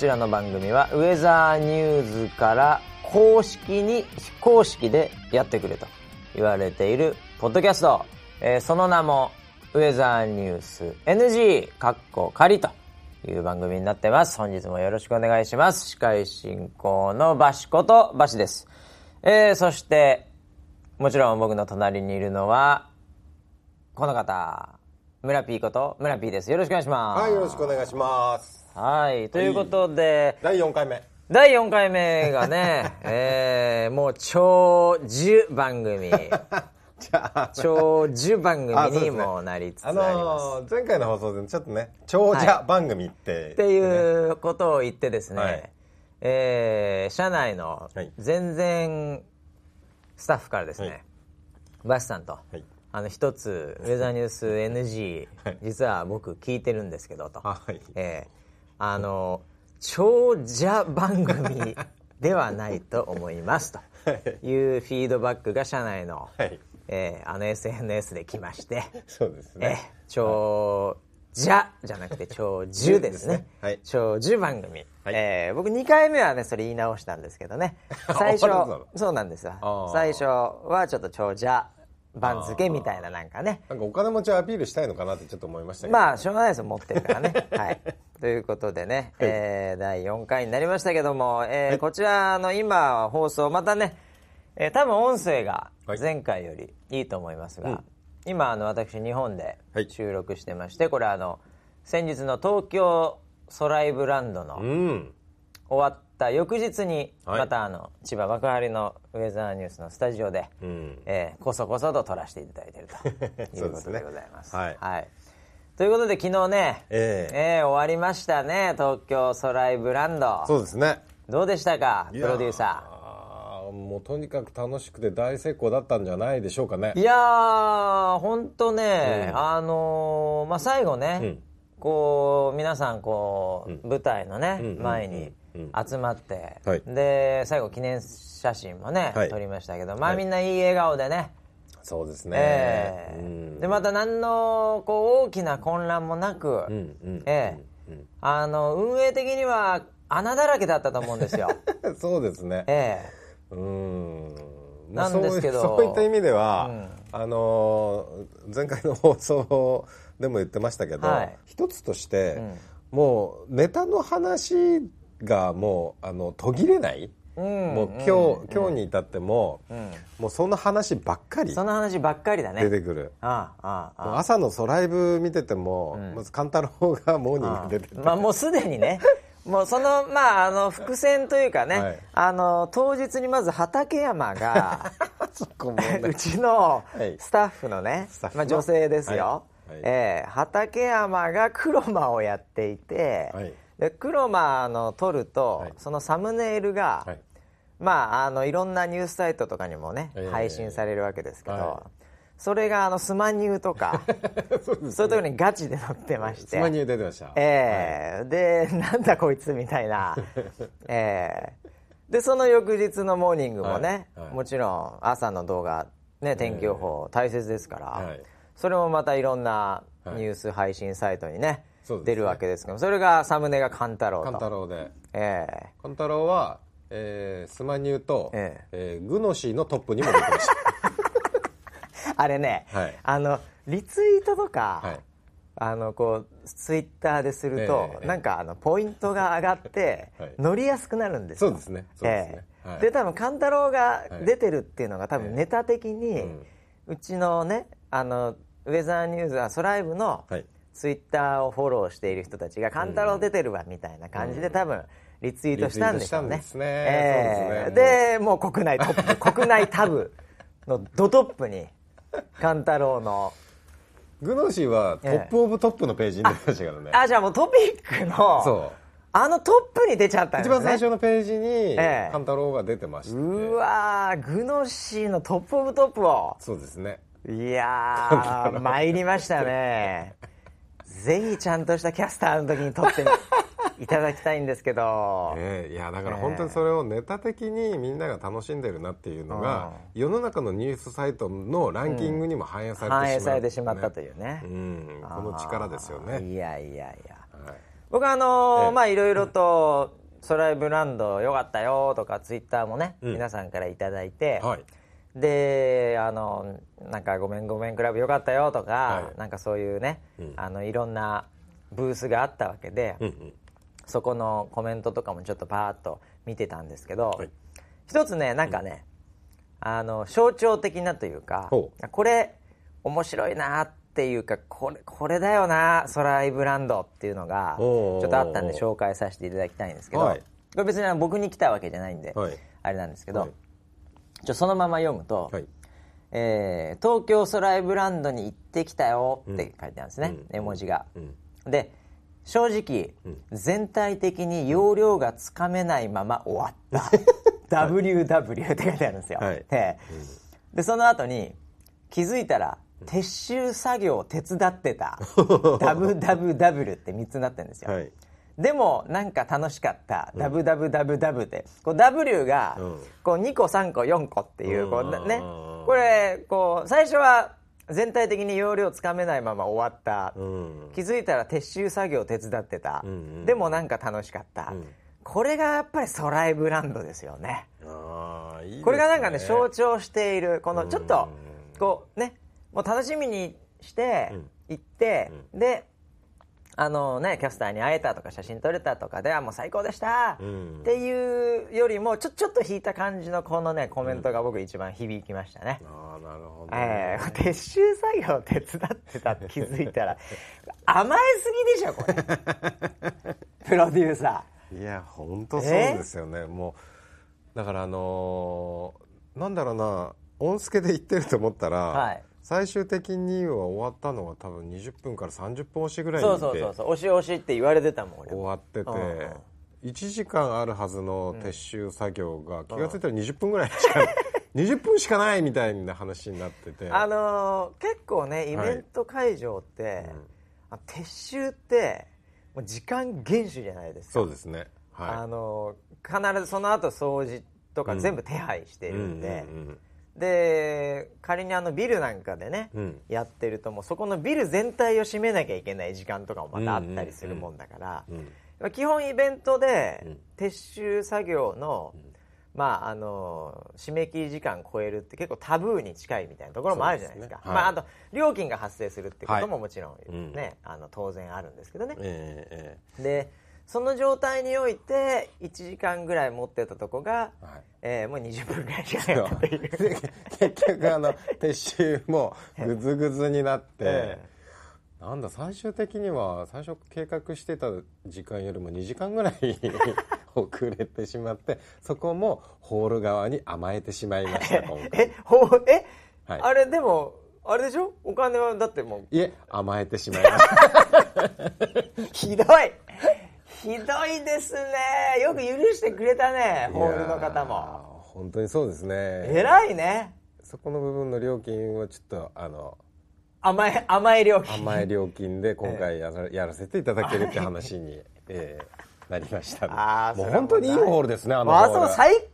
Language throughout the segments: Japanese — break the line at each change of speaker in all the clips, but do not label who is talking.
こちらの番組はウェザーニューズから公式に非公式でやってくれと言われているポッドキャスト、えーその名もウェザーニュース NG かっこ仮という番組になってます。本日もよろしくお願いします。司会進行のバシことバシです、えーそしてもちろん僕の隣にいるのはこの方村 P こと村 P です。よろしくお願いします。
はい、よろしくお願いします。
はい。ということで、
第4回目。
第4回目がね、えー、もう超10番組、
じゃあ、
超10番組にもなりつつあ
あ
ります。
のー前回の放送でちょっとね、長者番組って、
っていうことを言ってですね、
はい。
えー社内の
はい。
全然スタッフからですね、
はい。
バシさんと、
はい。
あの一つウェザーニュース NG、
はい。
実は僕聞いてるんですけどと、
はい。
えーあの長者番組ではないと思いますと。い。うフィードバックが社内の、
はい。
えーあの SNS で来まして、
そうです
えー
ね。
長者じゃなくて長寿ですね。
はい。
長寿番組、
はい。
えー僕2回目はねそれ言い直したんですけどね。最初
あそうな
んですよ。最初はちょっと長者番付みたいななんかね。
なんかお金持ちをアピールしたいのかなってちょっと思いましたけど。
まあしょうがないですよ。持ってるからね。はい。ということでね、えー第4回になりましたけども、えーこちらの今放送またね、えー多分音声が
はい。
前回よりいいと思いますが、
うん。
今あの私日本で
はい。
収録してましてこれあの先日の東京ソライブランドの
うん。
終わった翌日に
はい。
またあの千葉幕張のウェザーニュースのスタジオで、
うん。
えーこそこそと撮らせていただいているとい
そう
ことでございます。
はい。
ということで昨日ね、
ええ。
えー終わりましたね東京ソライブランド。
そうですね。
どうでしたかプロデューサ
もうとにかく楽しくて大成功だったんじゃないでしょうかね。
ーい。やー本当ね、
うん。
あのーまあ、最後ね、
うん。
こう皆さんこう、舞台のね、
うん
前に
うん
集まって、
はい。
で最後記念写真もね、
はい。
撮りましたけどまあ
はい。
みんないい笑顔でね、
そうですね。
ええ。
うん。
でまた何のこう大きな混乱もなく、
うんうん。
ええ。
うん
あの運営的には穴だらけだったと思うんですよ。
う んそうですね。
え
うーん。まあ
なんですけど。
そういった意味では、
うん。
あのー前回の放送でも言ってましたけど、
はい。
一つとして、
ん。
もうネタの話がもうあの途切れない、
えうん。
もう今日、今日に至っても、
うん。
もうその話ばっかり。
その話ばっかりだね。
出てくる。
ああああ
朝のソライブ見てても、まず勘太郎がモーニング出てて、
まあもうすでにね。もうそのまああの伏線というかね、
はい。
あの当日にまず畠山が うちの
はい。
スタッフのね、
スタッフの？
まあ、女性ですよ、
はい。はい。
ええ畠山が黒間をやっていて、
はい
で黒間の撮ると、
はい。
そのサムネイルが、
はい。
まああのいろんなニュースサイトとかにもね、
ええ。
配信されるわけですけど、
は
それがあのスマニューとか
そうです
そういうところにガチで載ってまして。
つまに出てました。
ええ。でなんだこいつみたいな。ええ。でその翌日のモーニングもね、もちろん朝の動画、ね、天気予報大切ですから、
はい。
それもまたいろんなニュース配信サイトにね出るわけですけどそれがサムネが勘太郎
勘
と。
太郎で。
ええ。
勘太郎は、えースマニューと、
え
え。ーグノシーのトップにも出てました。
あれね、
はい。
あのリツイートとか、
はい。
あのこうツイッターですると、
ええ
なんかあのポイントが上がって、
はい。
乗りやすくなるんですよ。
そうですね。そうですね。
ええ。
はい。
で多分勘太郎が出てるっていうのが多分ネタ的に、
うん。
うちのねあのウェザーニューズは SOLiVE の
はい
ツイッターをフォローしている人たちが「勘太郎出てるわ」みたいな感じで多分リツイートしたんでしょうね。
ですね
ええ
そうですね。
でもう国内トップ 国内タブのドトップに勘太郎の。
グノシーはトップオブトップのページに出てましたからね。
あじゃあもうトピックの
そう。
あのトップに出ちゃったんですね。
一番最初のページに
ええ。
勘太郎が出てまして、
うわーグノシーのトップオブトップを。
そうですね。
いやー参りましたねぜひちゃんとしたキャスターの時に撮っていただきたいんですけど、
ええいやだから本当にそれをネタ的にみんなが楽しんでるなっていうのが、世の中のニュースサイトのランキングにも反映されてしまう、
反映されてしまったというね。
う、ん、この力ですよね、
いやいやいや。
はい。
僕はあのー
ええ。
まあいろいろとソライブランドよかったよとかツイッターもね、
うん。
皆さんからいただいて、
はい
であのなんか「ごめんごめんクラブよかったよ」とか、
はい。
なんかそういうね、
うん。
あのいろんなブースがあったわけで、
うんうん。
そこのコメントとかもちょっとパーッと見てたんですけど、
はい。
一つねなんかね、あの象徴的なというか
ほ
これ面白いなっていうかこれこれだよなソライブランドっていうのがちょっとあったんで紹介させていただきたいんですけど、
はい。
これ別に僕に来たわけじゃないんで、
はい。
あれなんですけど、
はい
ちょそのまま読むと、
はい。
えー東京ソライブランドに行ってきたよ」って書いてあるんですね、
うん。
絵文字が。
うん。
で正直、全体的に容量がつかめないまま終わった。WW って書いてあるんですよ、
はい。
ででその後に気づいたら撤収作業を手伝ってた。WWW って3つになってるんですよ、
はい
でもなんか楽しかった、WWWW ってこう W が
うん。
こう2個3個4個っていうこ
う
ねこれこう最初は全体的に容量つかめないまま終わった、
うん。
気づいたら撤収作業を手伝ってた、でもなんか楽しかった、
ん。
これがやっぱりソライブランドですよね。
い
これがなんかね象徴しているこのちょっとこうねもう楽しみにして行って、であのねキャスターに会えたとか写真撮れたとかであもう最高でした、
ん。
っていうよりもちょちょっと引いた感じのこのねコメントが僕一番響きましたね、
ああなるほど
えー、撤収作業を手伝ってたって 気づいたら。甘えすぎでしょこれ。プロデューサ
いや本当そうですよね。もうだからあのーなんだろうな音助で言ってると思ったら、
はい
最終的には終わったのが多分20分から30分押しぐら
ー
いに
そう
で
そうそうそう。押し押しって言われてたもん俺
終わってて
うんうん。
1時間あるはずの撤収作業が気が付いたら20分ぐらいしか 20分しかないみたいな話になってて。
あのー結構ねイベント会場って、あ撤収ってもう時間厳守じゃないですか。
そうですね。
あ
は
のー必ずその後掃除とか全部手配して
い
るんで、
うんうん
で仮にあのビルなんかでね、
うん。
やってるともうそこのビル全体を閉めなきゃいけない時間とかもまたあったりするもんだから、基本イベントで
うん。
撤収作業の、まああの締め切り時間超えるって結構タブーに近いみたいなところもあるじゃないですか。
そうですね。
まあ、あ
はい
と料金が発生するってことも
はい
もちろん
うん。
ね、あの当然あるんですけどね、
ええ。
でその状態において1時間ぐらい持ってたとこが、
ええはい。
えーもう20分ぐらいしかないっていう。
で 結局あの撤収もぐずぐずになって、
え
なんだ最終的には最初計画してた時間よりも2時間ぐらい 遅れてしまってそこもホール側に甘えてしまいました今回。
えほうえ、
はい。
あれでもあれでしょ？お金はだってもう。
いえ甘えてしまいました。
ひどいひどいですね。よく許してくれたねホールの方も。
本当にそうですね。
偉いね。
そこの部分の料金はちょっとあの
甘え甘え料金。
甘い料金で今回やらやらせていただけるって話に、えーなりました
あー
もう本当にいいホールですねあの
あ
ホール
そう最高で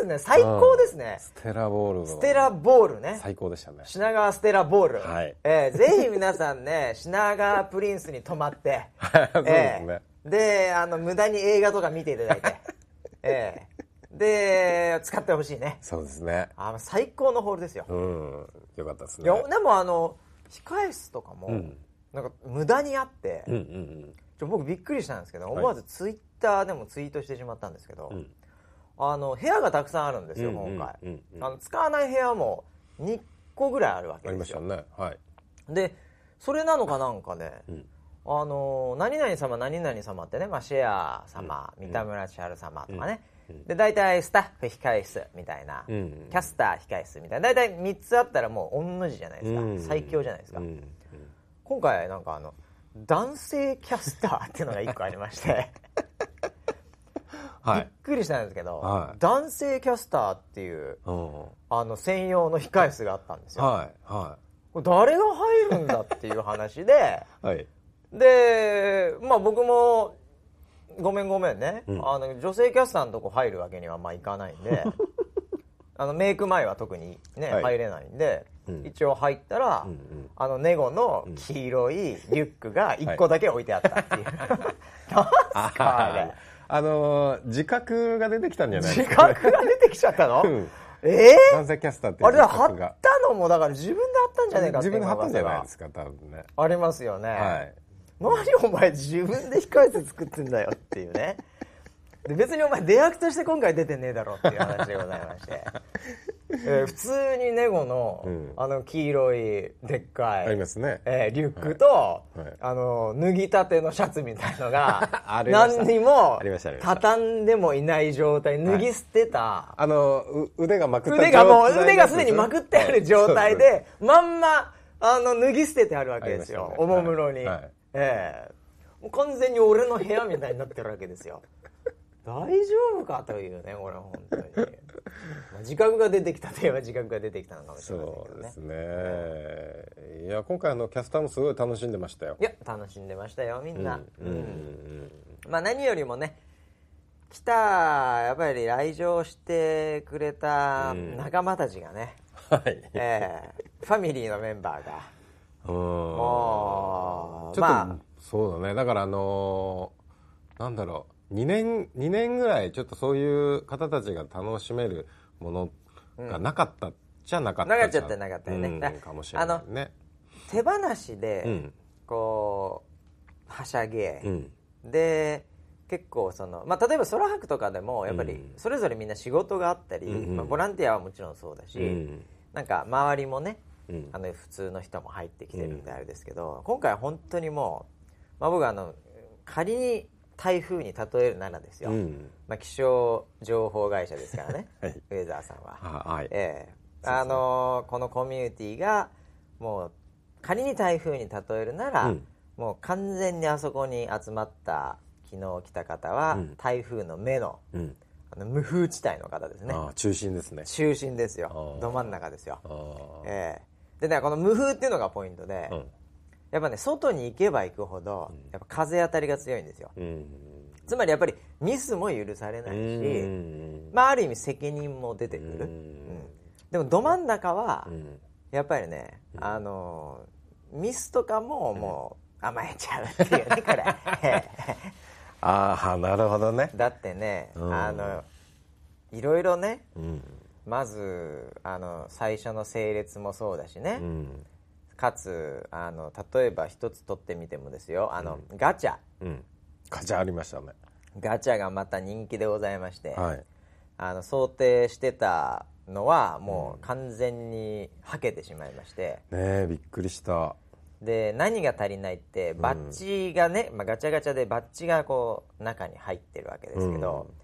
すね最高ですね、
ステラボールの。
ステラボールね。
最高でしたね。
品川ステラボール、
はい。
えーぜひ皆さんね品川プリンスに泊まって。
そうですね、
えーであの無駄に映画とか見ていただいて、えーで使ってほしいね。
そうですね。
あ最高のホールですよ、
うん。よかったです
い
ね
やでもあの控室とかも、
ん。
なんか無駄にあって、
うんうん
ちょ僕びっくりしたんですけど
い。
思わずツイッターでもツイートしてしまったんですけど、
ん。
あの部屋がたくさんあるんですよ、
うんうん
今回、
うん。うん
あの使わない部屋も2個ぐらいあるわ
ありました
けですよ
ね。はい。
でそれなのかなんかね、
ん
あの何々様何々様ってね、まあ、シェア様、三田村千春様とかね、で大体スタッフ控室みたいな、
うん。
キャスター控室みたいな。大体3つあったらもう御の字じゃないですか、
うん。
最強じゃないですか、
うん。うん。
今回なんかあの男性キャスターっていうのが1個ありまして。びっ
はい
くりしたんですけど、
はい。
男性キャスターっていう
う。ん
あの専用の控室があったんですよ、
はい。は
これ誰が入るんだっていう話で
い はい
でまあ僕もごめんごめんね、
うん。
あの女性キャスターのとこ入るわけにはまあいかないんで。あのメイク前は特にね、
はい。
入れないんで、
うん。
一応入ったら、
うんうん。
あのネゴの黄色いリュックが1個だけ置いてあったっていう、なんすかあれ。
あのー自覚が出てきたんじゃない
自覚が出てきちゃったの、
うん。
ええ
男性キャスターって
あれだ貼ったのもだから自分で貼ったんじゃねえかっていう
自分で貼ったんじゃないですか多分ね。
ありますよね、
はい
何お前自分で控え室作ってんだよっていうね。で別にお前出役として今回出てねえだろっていう話でございまして、えー普通にネゴの、
うん。
あの黄色いでっかい
ありますね。
えーリュックと、
はい。はい。
あの脱ぎたてのシャツみたいのが 何にも畳んでもいない状態脱ぎ捨てた、
あのう腕がまくった
腕がもう腕がす
で
にまくってある状態
はい
で、まんまあの脱ぎ捨ててあるわけですよ、おもむろに、
はい
ええ。もう完全に俺の部屋みたいになってるわけですよ。大丈夫かというねこれは本当に、まあ自覚が出てきたといえば自覚が出てきたのかもしれませんけどね。
そうですね。いや今回あのキャスターもすごい楽しんでましたよ。
いや楽しんでましたよみんな、
うんうん。うん。
まあ何よりもね来たやっぱり来場してくれた
うん。
仲間たちがね、
はい。
ええ。ファミリーのメンバーが
うん。
もう
ちょっと、
ま
そうだね。だからあのーなんだろう。2年2年ぐらいちょっとそういう方たちが楽しめるものがなかったじゃなかった
なかっちゃったなかったよね。
うん
だ
かもしれないね。
あ手放しで、
うん。
こうはしゃげ、
うん。
で結構その、まあ、例えば空白とかでもやっぱり
うん。
それぞれみんな仕事があったり、
うんうん。
まあ、ボランティアはもちろんそうだし、
うん。
なんか周りもね
うん。
あの普通の人も入ってきてるんであれですけど、今回は本当にもう、まあ、僕はあの仮に台風に例えるならですよ、
うん。
まあ、気象情報会社ですからね、
はい。
ウェザーさんは。
あはい。
えあのーこのコミュニティがもう仮に台風に例えるなら、
うん。
もう完全にあそこに集まった昨日来た方は、
うん。
台風の目の
うん。
あの無風地帯の方ですね。
中心ですね。
中心ですよ。ど真ん中ですよ。ええでねこの無風っていうのがポイントで、
うん。
やっぱね外に行けば行くほど、やっぱ風当たりが強いんですよ。
うん。
つまりやっぱりミスも許されないし、
うん。
まあある意味責任も出てくる、でもど真ん中は、
うん。
やっぱりね、あのミスとかももう甘えちゃうっていうねこれ。
ああなるほどね。
だってね、
うん。
あのいろいろね
うん
まずあの最初の整列もそうだしね、
うん。
かつあの例えば一つ取ってみてもですよ。あの、ガチャ。
うん。ガチャありましたね。
ガチャがまた人気でございまして、
はい。
あの想定してたのはもう完全にはけてしまいまして、
ねえびっくりした。
で何が足りないってバッジがね、まあ、ガチャガチャでバッジがこう中に入ってるわけですけど、
うん。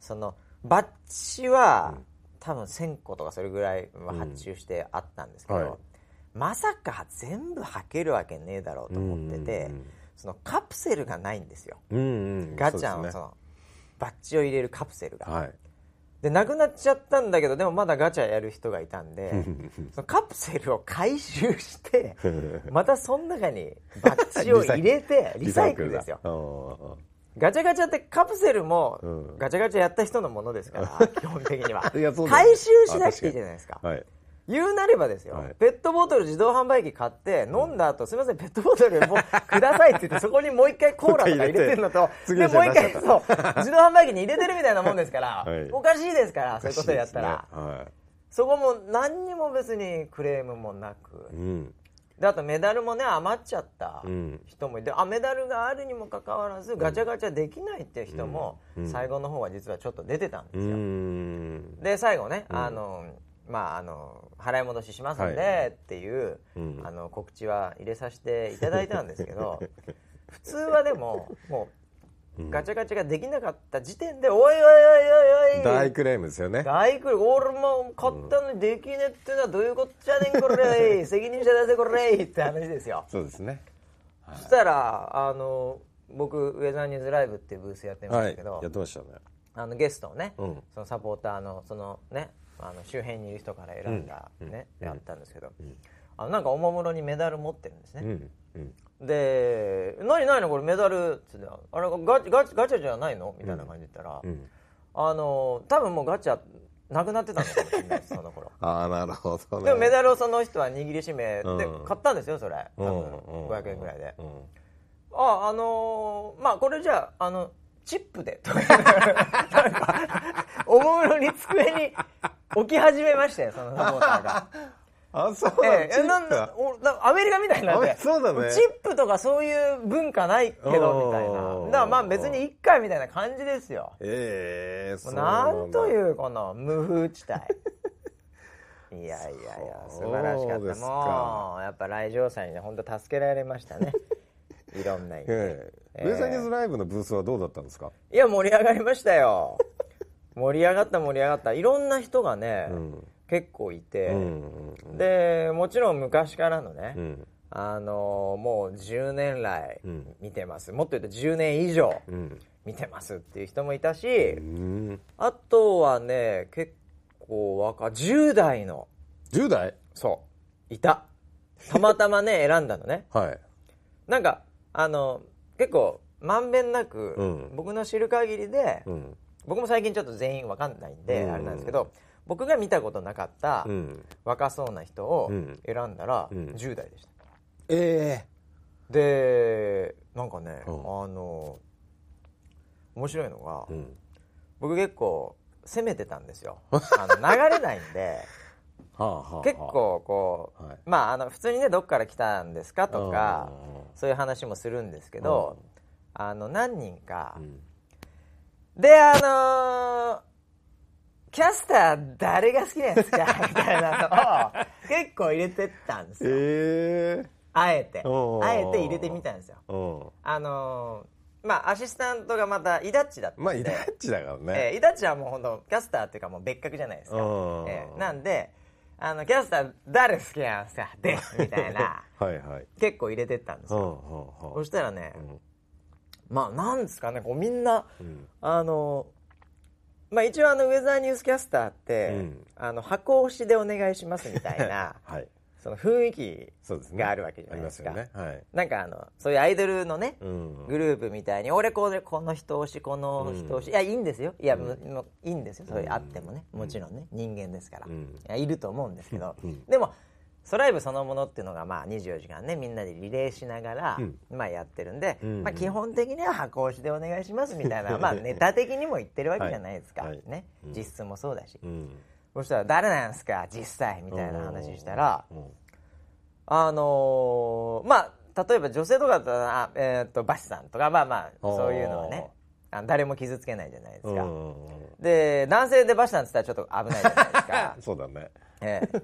そのバッジは、多分1000個とかそれぐらいまあ発注してあったんですけど、
はい。
まさか全部履けるわけねえだろうと思ってて、
うんうんうん。
そのカプセルがないんですよ。
うんうん
ガチャのそのバッジを入れるカプセルが。
はい。
でなくなっちゃったんだけどでもまだガチャやる人がいたんでそのカプセルを回収して またその中にバッジを入れてリサイクル。ですよ。
よ
ガチャガチャってカプセルも
うん。
ガチャガチャやった人のものですから 基本的には。回収しなくていいじゃないですか。
はい。
言うなればですよ、
はい。
ペットボトル自動販売機買って飲んだ後、すみませんペットボトルもうくださいって言ってそこにもう一回コーラとか入れてるのと でもう一回そう自動販売機に入れてるみたいなもんですから、
はい。
おかしいですからそういうことやったら、
は
そこも何にも別にクレームもなく。
いうん
であとメダルもね余っちゃった
うん。
人もいて、あメダルがあるにもかかわらずガチャガチャできないっていう人も
うん。
最後の方は実はちょっと出てたんで
う
すよ、
ん。
で最後ね、
うん。
あのまああの払い戻ししますんで、
はい。
っていう、
うん。
あの告知は入れさせていただいたんですけど 普通はでももうガチャガチャができなかった時点で「おいおいおいおいおい。
大クレームですよね。
大クレーム。俺も買ったのにできねえってのはどういうこっちゃねんこれ。責任者出せこれ。って話ですよ。
そうですね。
そしたらあの僕ウェザーニューズライブっていうブースやってま
はい
したけど、
やってましたね。
あのゲストをね、
うん。
そのサポーターのそのねあの周辺にいる人から選んだ、
うん。
ね
うん。
やったんですけど、あのなんかおもむろにメダル持ってるんですね、
うん。うん
で「何何のこれメダル」っつって「あれガチガチガチャじゃないの?」みたいな感じで言ったら、
うん。
あの多分もうガチャなくなってたのかもしれないですその頃。
ああなるほどね。
でもメダルをその人は握りしめて
うん。
買ったんですよそれ。多分
うん
500円ぐらいで。
うん。
ああのーまあこれじゃああのチップで。おもむろに机に置き始めましたよそのサポーターが。
あそう
ええ。なんアメリカみたいになって
あそうだね。
チップとかそういう文化ないけどみたいな。
うん
だからまあ別に1回みたいな感じですよ。
ええそう
なんと
う
いうこの無風地帯。いやいやいや素晴らしかった。もうやっぱ来場者にね本当助けられましたね。いろんな意味で。
ええ。
ええ。
ウェザーニューズライブのブースはどうだったんですか？
いや盛り上がりましたよ。盛り上がった盛り上がった。いろんな人がね、
うん
結構いて、
うんうん
でもちろん昔からのね、
うん。
あのもう10年来
うん。
見てます、もっと言うと10年以上
うん。
見てますっていう人もいたし、
うん。
あとはね結構若10代の
10代？
そういた。たまたまね 選んだのね。
はい。
なんかあの結構まんべんなく、
うん。
僕の知る限りで、
うん。
僕も最近ちょっと全員わかんないんで、
うん。
あれなんですけど僕が見たことなかった
うん。
若そうな人を
うん。
選んだら
うん。
10代でした、
え
でなんかね、
うん。
あの面白いのが、
えうん。
僕結構攻めてたんですよ。あの流れないんで。結構こう、
はい。
まああの普通にねどっから来たんですかとか
うん。
そういう話もするんですけど、あの何人か、
うん。
であのーキャスター誰が好きなんですか？みたいなのを結構入れてったんですよ。
ええ。
あえて。
う。ん
あえて入れてみたんですよ。
う。ん
あのーまあアシスタントがまたイダッチだったんで、
まあイダッチだから
え
ね
ーイダッチはもう本当キャスターっていうかもう別格じゃないですか、
うん。
えーなんであのキャスター誰好きなんですか？で すみたいな。
はいはい。
結構入れてったんですよ、そしたらね、
ん。
まあなんですかねこうみんな、
うん。
あのまあ一応あのウェザーニュースキャスターって、
うん。
あの箱押しでお願いしますみたいな
はい。
その雰囲気があるわけじゃないで
すすよね。はい。
なんかあのそういうアイドルのね、
うん。
グループみたいに俺こうでこの人押しこの人押し、いやいいんですよ。いや、もうもういいんですよ。それあってもね。もちろんね。人間ですから、
うん。
いやいると思うんですけど、
うん。
でもソライブそのものっていうのがまあ24時間ねみんなでリレーしながら、
うん。
まあやってるんで、
うん
まあ、基本的には箱押しでお願いしますみたいな まあネタ的にも言ってるわけじゃないですか、ね、
うん。
実質もそうだし、
うん。
そしたら「誰なんすか？実際」みたいな話したら、
うん。
あのーまあ例えば女性とかだったら、あえー、とバシさんとかまあまあそういうのはね誰も傷つけないじゃないですか、
うん。
で男性でバシさんって言ったらちょっと危ないじゃないですか。
そうだね。
ええ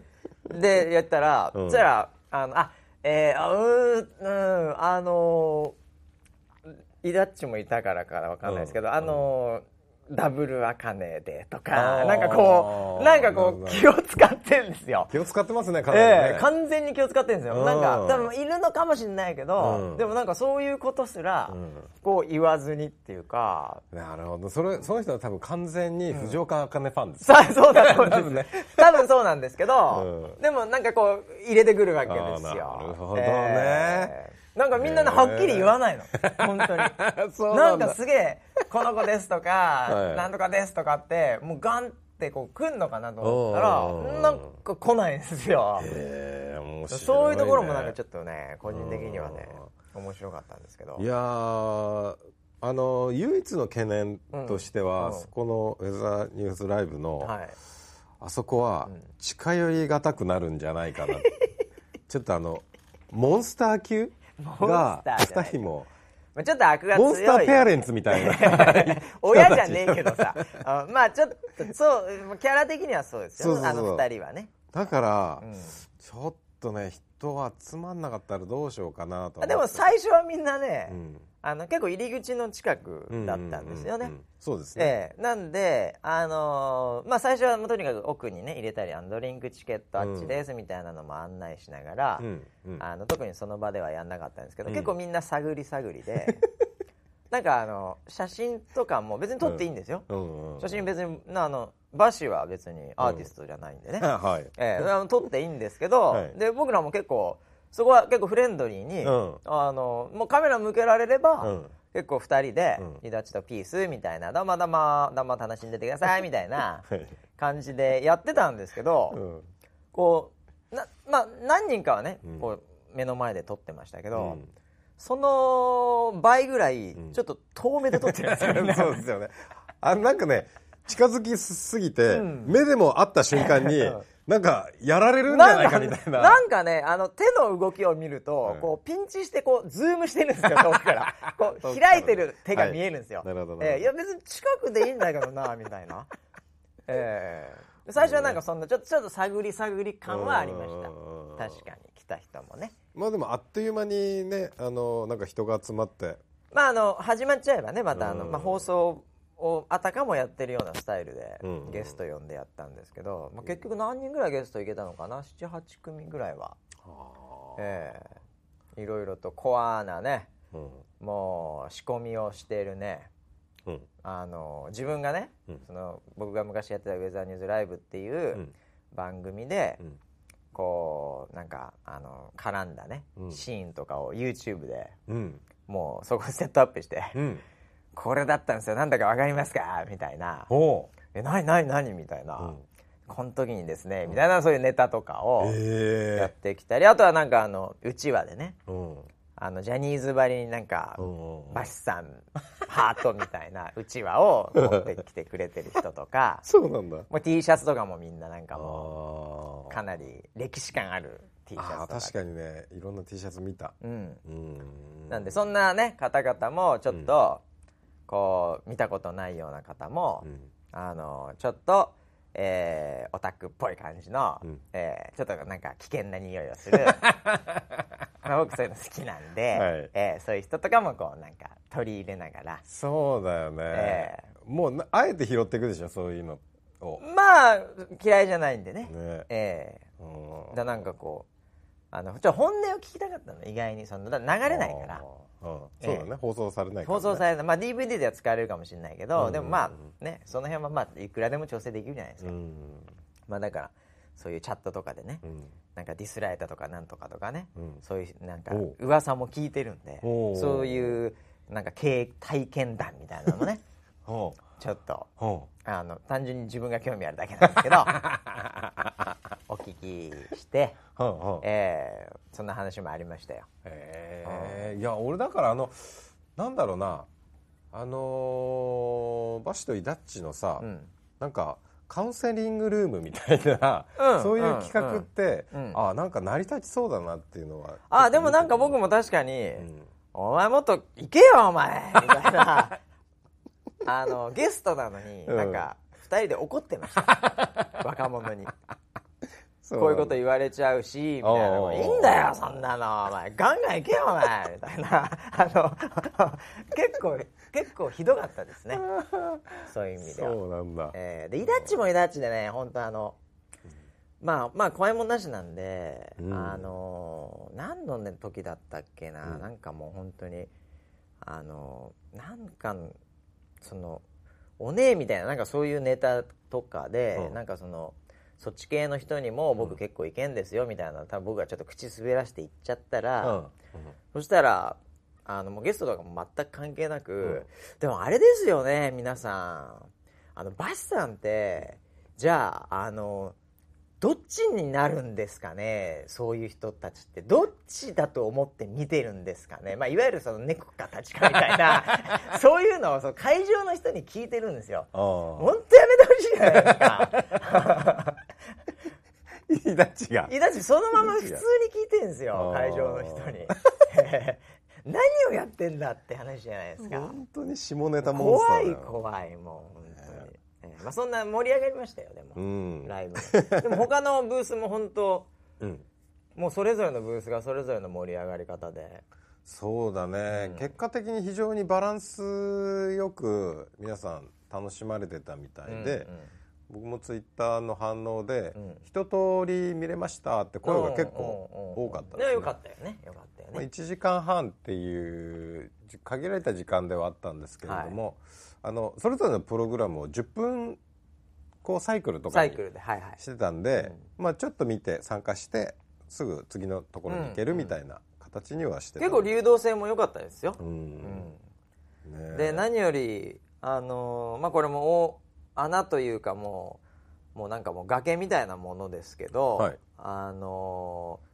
でやったら、
うん。
そしたらあのあえー、あうーうんあのーイダッチもいたからからわかんないですけど、
うん。
あのーダブルアカネでとかなんかこうなんかこう気を使ってんですよ。
気を使ってますねかなりね。
ええ完全に気を使ってるんですよ、
うん。
なんか多分いるのかもしれないけど、
うん。
でもなんかそういうことすら、
うん。
こう言わずにっていうか。
なるほど。それその人は多分完全に藤岡茜ファンです。
さあそうだと思うんです。
ね。
多分そうなんですけど、
うん。
でもなんかこう入れてくるわけですよ。
なるほどね。
ええなんかみんなはっきり言わないの。本当に。
そう
な
なん
かすげえ「この子です」とか
はい「
なんとかです」とかってもうガンってこう来んのかなと思ったら
うん
なんか来ないんですよ。
へえ面白いね。
そういうところもなんかちょっとね個人的にはね面白かったんですけど。
いやーあの唯一の懸念としては、
うん
そこのウェザーニュースライブの、
はい。
あそこは近寄りがたくなるんじゃないかな。ちょっとあのモンスター級が
モンスターじゃない。
2人も。
まあちょっと悪が強い。
モンスターペアレンツみたいな。
親じゃねえけどさ。あまあちょっとそうキャラ的にはそうですよ。あの二人はね。
だから、
うん。
ちょっとね人集まんなかったらどうしようかなと思って。
あでも最初はみんなね、
うん
あの結構入り口の近くだったんですよね、
うううんそうですね、
ええ。なんで、あのーまあ、最初はとにかく奥にね入れたりあのドリンクチケットあっちですみたいなのも案内しながら、
うんうん。
あの特にその場ではやんなかったんですけど、
うん。
結構みんな探り探りで なんかあの写真とかも別に撮っていいんですよ、
うんうん
写真別になあのバシは別にアーティストじゃないんでね、
はい。
ええ。あの撮っていいんですけど、
はい。
で僕らも結構そこは結構フレンドリーに、
うん。
あのもうカメラ向けられれば、
うん。
結構2人で
うん「
イダチとピース」みたいな「どうもどうもどうも楽しんでてください」みたいな
はい。
感じでやってたんですけど、
うん。
こうなまあ何人かはね、
うん。
こう目の前で撮ってましたけど、
うん。
その倍ぐらい
ん。
ちょっと遠目で撮ってるんですよ、みんな
そうですよね。あなんかね近づきすぎて、
うん。
目でも会った瞬間に
うん
なんかやられるんじゃないかみたいな。
なんかねあの手の動きを見ると、
うん
こうピンチしてこうズームしてるんですよ遠くから。こう開いてる手が見えるんですよ、
はい。なるほど。
ええいや別に近くでいいんだけどなみたいな、ええ。最初はなんかそんなちょっとちょっと探り探り感はありました。
うん。
確かに来た人もね。
まあでもあっという間にねあのなんか人が集まって。
まああの始まっちゃえばねまたあの、
うん。
まあ、放送をあたかもやってるようなスタイルで
うん
ゲスト呼んでやったんですけど、まあ、結局何人ぐらいゲストいけたのかな？78組ぐらいは。ええ。いろいろとコアなね
うん。
もう仕込みをしているね。
うん。
あの自分がね、
うん。
その僕が昔やってた「ウェザーニューズライブ」っていう
うん。
番組で、
うん。
こうなんかあの絡んだね、
うん。
シーンとかを YouTube で
うん。
もうそこセットアップして、
うん
これだったんですよ。なんだか分かりますか？みたいな。
ほ「
え何何何?」みたいな、
うん。
この時にですねみたいなそういうネタとかを
う
やっ
え
てきたり、あとはなんかあのうちわでねあのジャニーズばりになんか、
うん
バシさんハートみたいな うちわを持ってきてくれてる人とか
そうなんだ。
もう T シャツとかもみんななんかも
あ
うかなり歴史感ある T シャツとか。
あー確かにねいろんな T シャツ見た。
うん、
うん。
なんでそんなね方々もちょっと、こう見たことないような方も、
うん。
あのちょっと、えーオタクっぽい感じの、
うん。
えーちょっとなんか危険な匂いをする。まあ僕そういうの好きなんで、
はい。
えーそういう人とかもこうなんか取り入れながら。
そうだよね、
え
もうなあえて拾っていくでしょそういうのを。
まあ嫌いじゃないんでね。
ね。
え
うん。
えだなんかこうあのちょっと本音を聞きたかったの意外にその流れないから。
うん。そうだね、放送されないから、ね、
放送されない、まあ、DVD では使われるかもしれないけど、
うん。
でもまあねその辺はまあいくらでも調整できるじゃないですか、
うん。
まあだからそういうチャットとかでね、
うん。
なんかディスられたとかなんとかとかね、
うん。
そういうなんか噂も聞いてるんでそういうなんか経体験談みたいなのもね
ほ
ちょっとあの単純に自分が興味あるだけなんですけど。お 聞きして、
うほうほう
えーそんな話もありましたよ。
へえいや俺だからあのなんだろうな。あのーバシとイダッチのさ、
うん。
なんかカウンセリングルームみたいな、
うん。
そういう企画って、
うん。
あなんか成り立ちそうだなっていうのは
あでもなんか僕も確かに、
ん。
お前もっと行けよお前みたいな。あのゲストなのに
うん。
なんか2人で怒ってました。若者に。
そ
こういうこと言われちゃうしみたいないいんだよそんなの。お前ガンガン行けよお前。みたいな。あの 結構結構ひどかったですね。そういう意味では。
そうなんだ、
えーでイダッチもイダッチでね本当あのまあまあ怖いもんなしなんで、
うん。
あの何の、ね、時だったっけな、
うん。
なんかもう本当にあのなんかそのおねえみたいななんかそういうネタとかで、
うん。
なんかそのそっち系の人にも僕結構いけんですよみたいな多分僕がちょっと口滑らして言っちゃったら、
うん。
そしたらあのもうゲストとかも全く関係なく、
うん。
でもあれですよね皆さん。あのバシさんってじゃああのどっちになるんですかね？そういう人たちって。どっちだと思って見てるんですかね、まあ、いわゆるその猫か立ちかみたいな そういうのをその会場の人に聞いてるんですよ。
あ
本当やめてほしいじゃないですか。
あイダッチが
いやだってそのまま普通に聞いてるんですよ。会場の人に。何をやってんだって話じゃないですか。
本当に下ネタモンスタ
怖い
ーだよ。
怖いもえーまあ、そんな盛り上がりましたよでも、
うん。
ライブでも他のブースも本当
うん。
もうそれぞれのブースがそれぞれの盛り上がり方で。
そうだね、
うん。
結果的に非常にバランスよく皆さん楽しまれてたみたいで、僕もツイッターの反応で、
うん。
一通り見れましたって声が結構多かったですね。
ねよかったよね。よかったよ
まあ、
ね
1時間半っていうじ限られた時間ではあったんですけれども、あのそれぞれのプログラムを10分こうサイクルとかに
サイクルではいはい。
してたんで、まあ、ちょっと見て参加してすぐ次のところに行けるみたいな形にはしてた
結構流動性も良かったですよ、
うん。
うん。で何よりあのーまあこれも大穴というかもうもうなんかもう崖みたいなものですけど、
はい。
あのー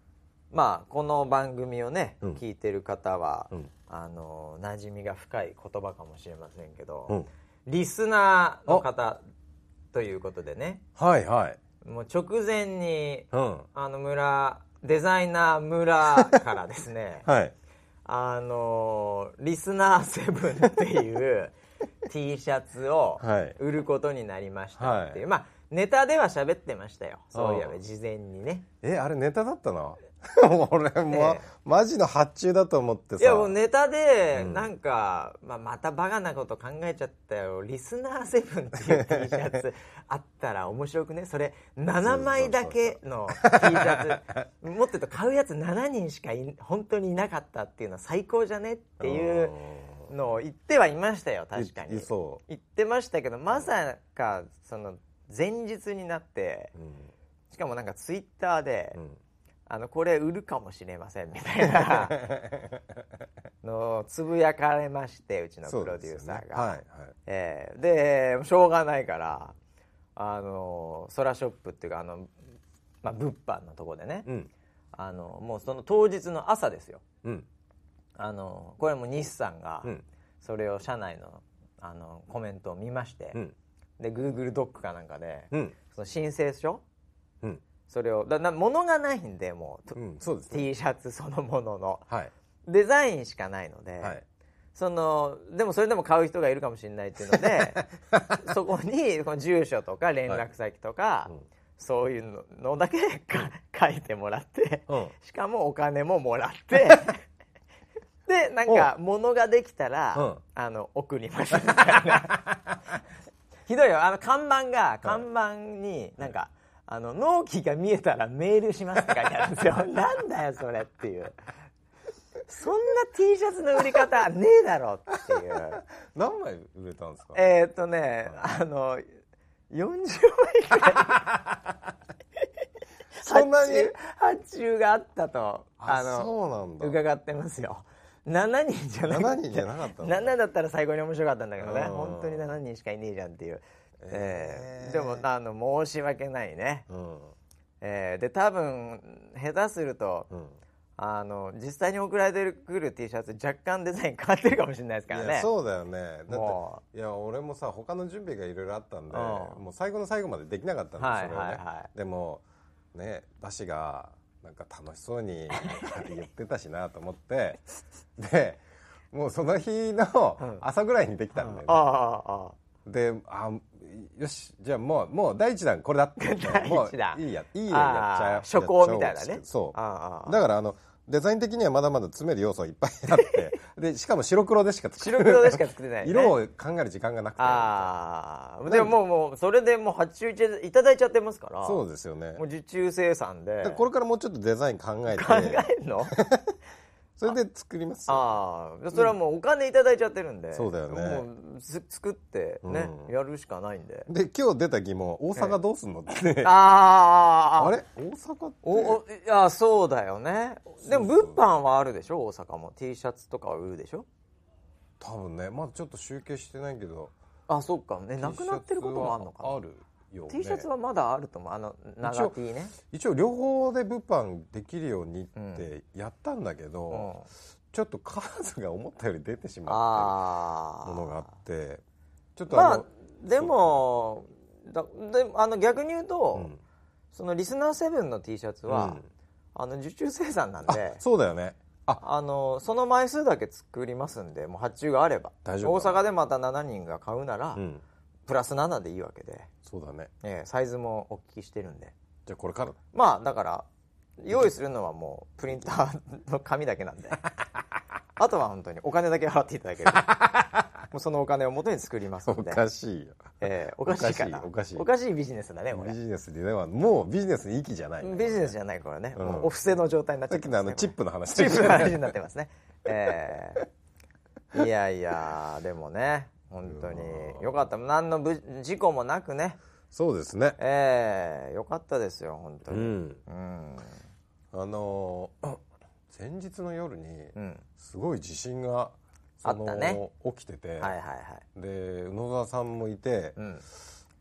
まあこの番組をね、
うん。
聞いてる方は、
うん。
あのー馴染みが深い言葉かもしれませんけど、
うん。
リスナーの方ということでね。
はいはい。
もう直前に
うん。
あの村デザイナー村からですね
はい。
あのーリスナーセブンっていう T シャツを
はい。
売ることになりましたっていう、
はい。
まあネタでは喋ってましたよ。そういえば
うん
事前にね。
えあれネタだったな 俺も、
ええ。
マジの発注だと思ってさ。
いやもうネタで
うん。
なんか、まあ、またバカなこと考えちゃったよ。リスナーセブンっていう T シャツ あったら面白くね？それ7枚だけの T シャツ。もっと言うと買うやつ7人しかい本当にいなかったっていうのは最高じゃね？っていうのを言ってはいましたよ確かに。言ってましたけどまさかその前日になってしかもなんかツイッターで、
うん
あのこれ売るかもしれませんみたいな。のをつぶやかれましてうちのプロデューサーが、
ではいはい。
えーでしょうがないからあのソラショップっていうかあの、まあ、物販のとこでね、
うん。
あのもうその当日の朝ですよ。
うん。
あのこれも日産が
うん。
それを社内のあのコメントを見まして、
うん。
で Google ドックかなんかで、
うん。
その申請書
うん
それをだな物がないんでもう、
うんそうですね。
T シャツそのものの。
はい。
デザインしかないので、
はい。
そのでもそれでも買う人がいるかもしれないっていうので そこにこの住所とか連絡先とか、
うん。
そういうのだけか書いてもらって、
うん。
しかもお金ももらって でなんか物ができたら、
うん。
あの送りますみたいな。ひどいよ。あの看板が看板になんか、あの納期が見えたらメールしますって書いてあるんですよ。なんだよそれっていう。そんな T シャツの売り方ねえだろっていう。
何枚売れたんですか？
えーっとねあの40枚くらい。
そんなに？
発注があったと
あ
あの伺ってますよ。7人じゃなくて。
7人じゃなかったんだ
7だったら最高に面白かったんだけどね。
うん。
本当に7人しかいねえじゃんっていう、え
え。ー
ーでもあの申し訳ないね、
うん。
えーで多分下手すると
うん。
あの実際に送られてくる T シャツ若干デザイン変わってるかもしれないですからね。
そうだよね。だ
も
っていや俺もさ他の準備がいろいろあったんで
うん。
もう最後の最後までできなかったんです
はい
それをね、
はいはい。
でもねバシがなんか楽しそうに 言ってたしなと思ってでもうその日の
うん。
朝ぐらいにできたんだよね、
ああああ。
であよしじゃあもうもう第一弾これだって。もういいやいいややっちゃえ
初行みたいなね。
そう。だからあのデザイン的にはまだまだ詰める要素はいっぱいあって。でしかも白黒でしか作
白黒でしか作ってない、ね、
色を考える時間がなくて。
ああでももうもうそれでもう発注いただいちゃってますから。
そうですよね。
もう受注生産で。
でこれからもうちょっとデザイン考えて。
考えるの？
それで作りますよ。
ああそれはもうお金いただいちゃってるんで、
そうだよね。
もうす作ってね、
うん。
やるしかないんで。
で今日出た疑問大阪どうすんのって。
ああ
あれ？大阪って？
おおいやそうだよね。でも物販はあるでしょ？大阪も。T シャツとかは売るでしょ？
多分ね。まだちょっと集計してないけど。
あそっか。ねなくなってることもあるのかな？
あるよ、ね、
T シャツはまだあると思う。あの長 T ね。
一応両方で物販できるようにってやったんだけど、
うん。
ちょっと数が思ったより出てしま
ああ
ってるものがあってちょっとあ
ま
の、
あでもだであの逆に言うと、
うん。
そのリスナーセブンの T シャツは、
うん。
あの受注生産なん
あ
で
そうだよね。あ。
あのその枚数だけ作りますんでもう発注があれば。
大丈夫
大阪でまた7人が買うなら、
うん
プラス7でいいわけで、
そうだね。
ええサイズもお聞きしてるんで。
じゃあこれから。
まあだから用意するのはもうプリンターの紙だけなんで。あとは本当にお金だけ払っていただければ。もうそのお金を元に作ります
お
ので
かしいよ。
ええおかしいかな。
おかしい
おかしい。ビジネスだねこれ。
ビジネスではもうビジネスに息じゃない。
ビジネスじゃないこれね、
うん。
もうお布施の状態になっちゃ
さっ
ってますね。
きのあのチップの話。
チップの話になってますね。ええ。いやいやでもね本当に。よかった。何のぶ事故もなくね。
そうですね。
ええよかったですよ本当に。
うん。
うん。
あのー 前日の夜に
うん。
すごい地震が
あったね。
起きてて、
はいはいはい。
で宇野沢さんもいて、
うん。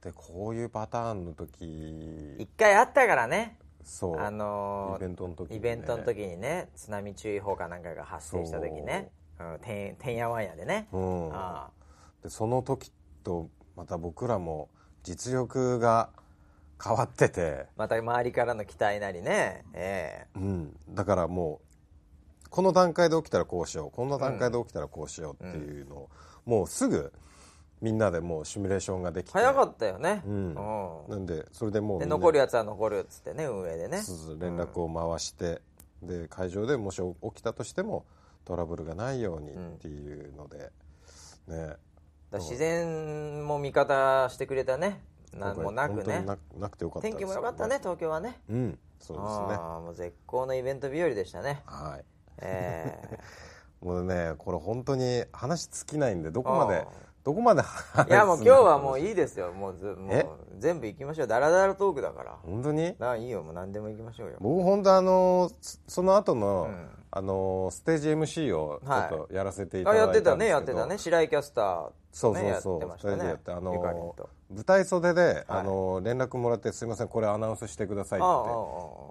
でこういうパターンの
一
時
回あったからね。
そう、
あのー
イベントの時にね。
イベントの時にね津波注意報かなんかが発生した時ね。う。んてんてんやわんやでね、
うん。
あ
でその時とまた僕らも実力が変わってて、
また周りからの期待なりね。え
うん、だからもうこの段階で起きたらこうしよう。この段階で起きたらこうしようっていうのを、もうすぐみんなでもうシミュレーションができて。
え早かったよね、
うん。
うん。
なんでそれでもう
残るやつは残るっつってね運営でね。
連絡を回して、で会場でもし起きたとしてもトラブルがないようにっていうので、ね
自然も味方してくれたね。なんもなくね。
ななくてよかった
天気も良かったね東京はね。
うんそうですね。
もう絶好のイベント日和でしたね。
はい。
え
もうねこれ本当に話尽きないんでどこまでどこまで話
えいやもう今日はもういいですよ。もうずも
え？
う全部行きましょう。ダラダラトークだから。
本当に？
なあいいよもう何でも行きましょうよ。
僕本当あのそその後の、
うん。
あのステージ MC をちょっとやらせていた
あ
だいたんですけど、
やってたねやってたね。白井キャスター
そうそうそう、
ね
二人でやってあの
と。
舞台袖で、あの連絡もらってすいませんこれアナウンスしてくださいって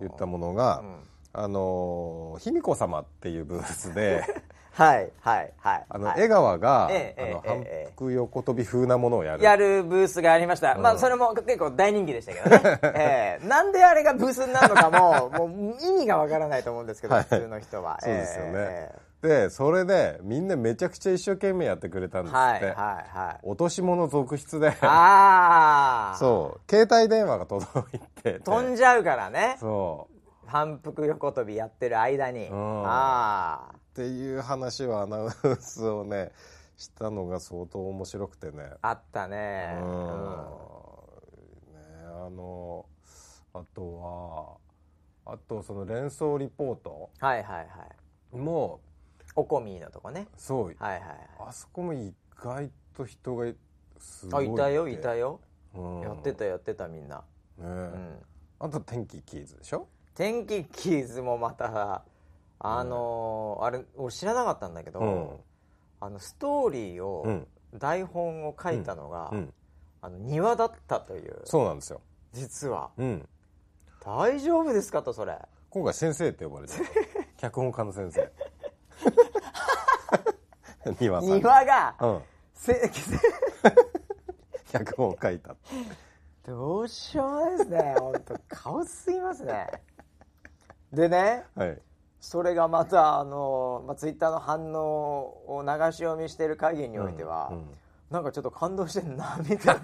言ったものが、
うん。
あの卑弥呼様っていうブースで
はいはいはい。
あの、
はい。
江川が、
ええ
あの反復横跳び風なものをやる。
やるブースがありました、まあそれも結構大人気でしたけどね、ええ。なんであれがブースになるのかももう意味がわからないと思うんですけど、
はい。
普通の人は。
そうですよね、
え
でそれでみんなめちゃくちゃ一生懸命やってくれたんですって、
えはいはいはい。
落とし物続出で。
ああ
そう。携帯電話が届いてて。
飛んじゃうからね。
そう。
反復横跳びやってる間に、
ん。
ああ
っていう話をアナウンスをねしたのが相当面白くてね。
あったね。
うん
うん。
ねあのあとはあとその連想リポート
はいはいはい。
も
おこみのとこね。
そう。
はいはいはい。
あそこも意外と人がすごい
あいたよいたよ、
うん。
やってたやってたみんな、
ね。
うん、
あと天気キーズでしょ？
天気キーズもまたあのーあれ俺知らなかったんだけど、
うん。
あのストーリーを、
うん。
台本を書いたのが、
うん。
あの庭だったという。
そうなんですよ。
実は。
うん。
大丈夫ですかとそれ。
今回先生って呼ばれてる。脚本家の先生 庭さん
庭が、
うん。
せ
脚本書いた。
どうしようもないですね。本当顔すぎますね。でね
はい。
それがまたあの、まあ、ツイッターの反応を流し読みしてる限りにおいては、
うんうん。
なんかちょっと感動して涙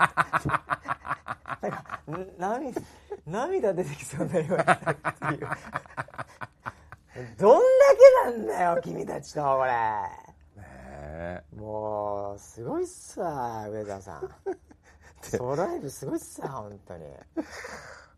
なんかん涙涙出てきそうになりましたっていうどんだけなんだよ 君たちとこれ。
ね
もうすごいっすわ上田さん。ソロライブすごいっすわ本当に、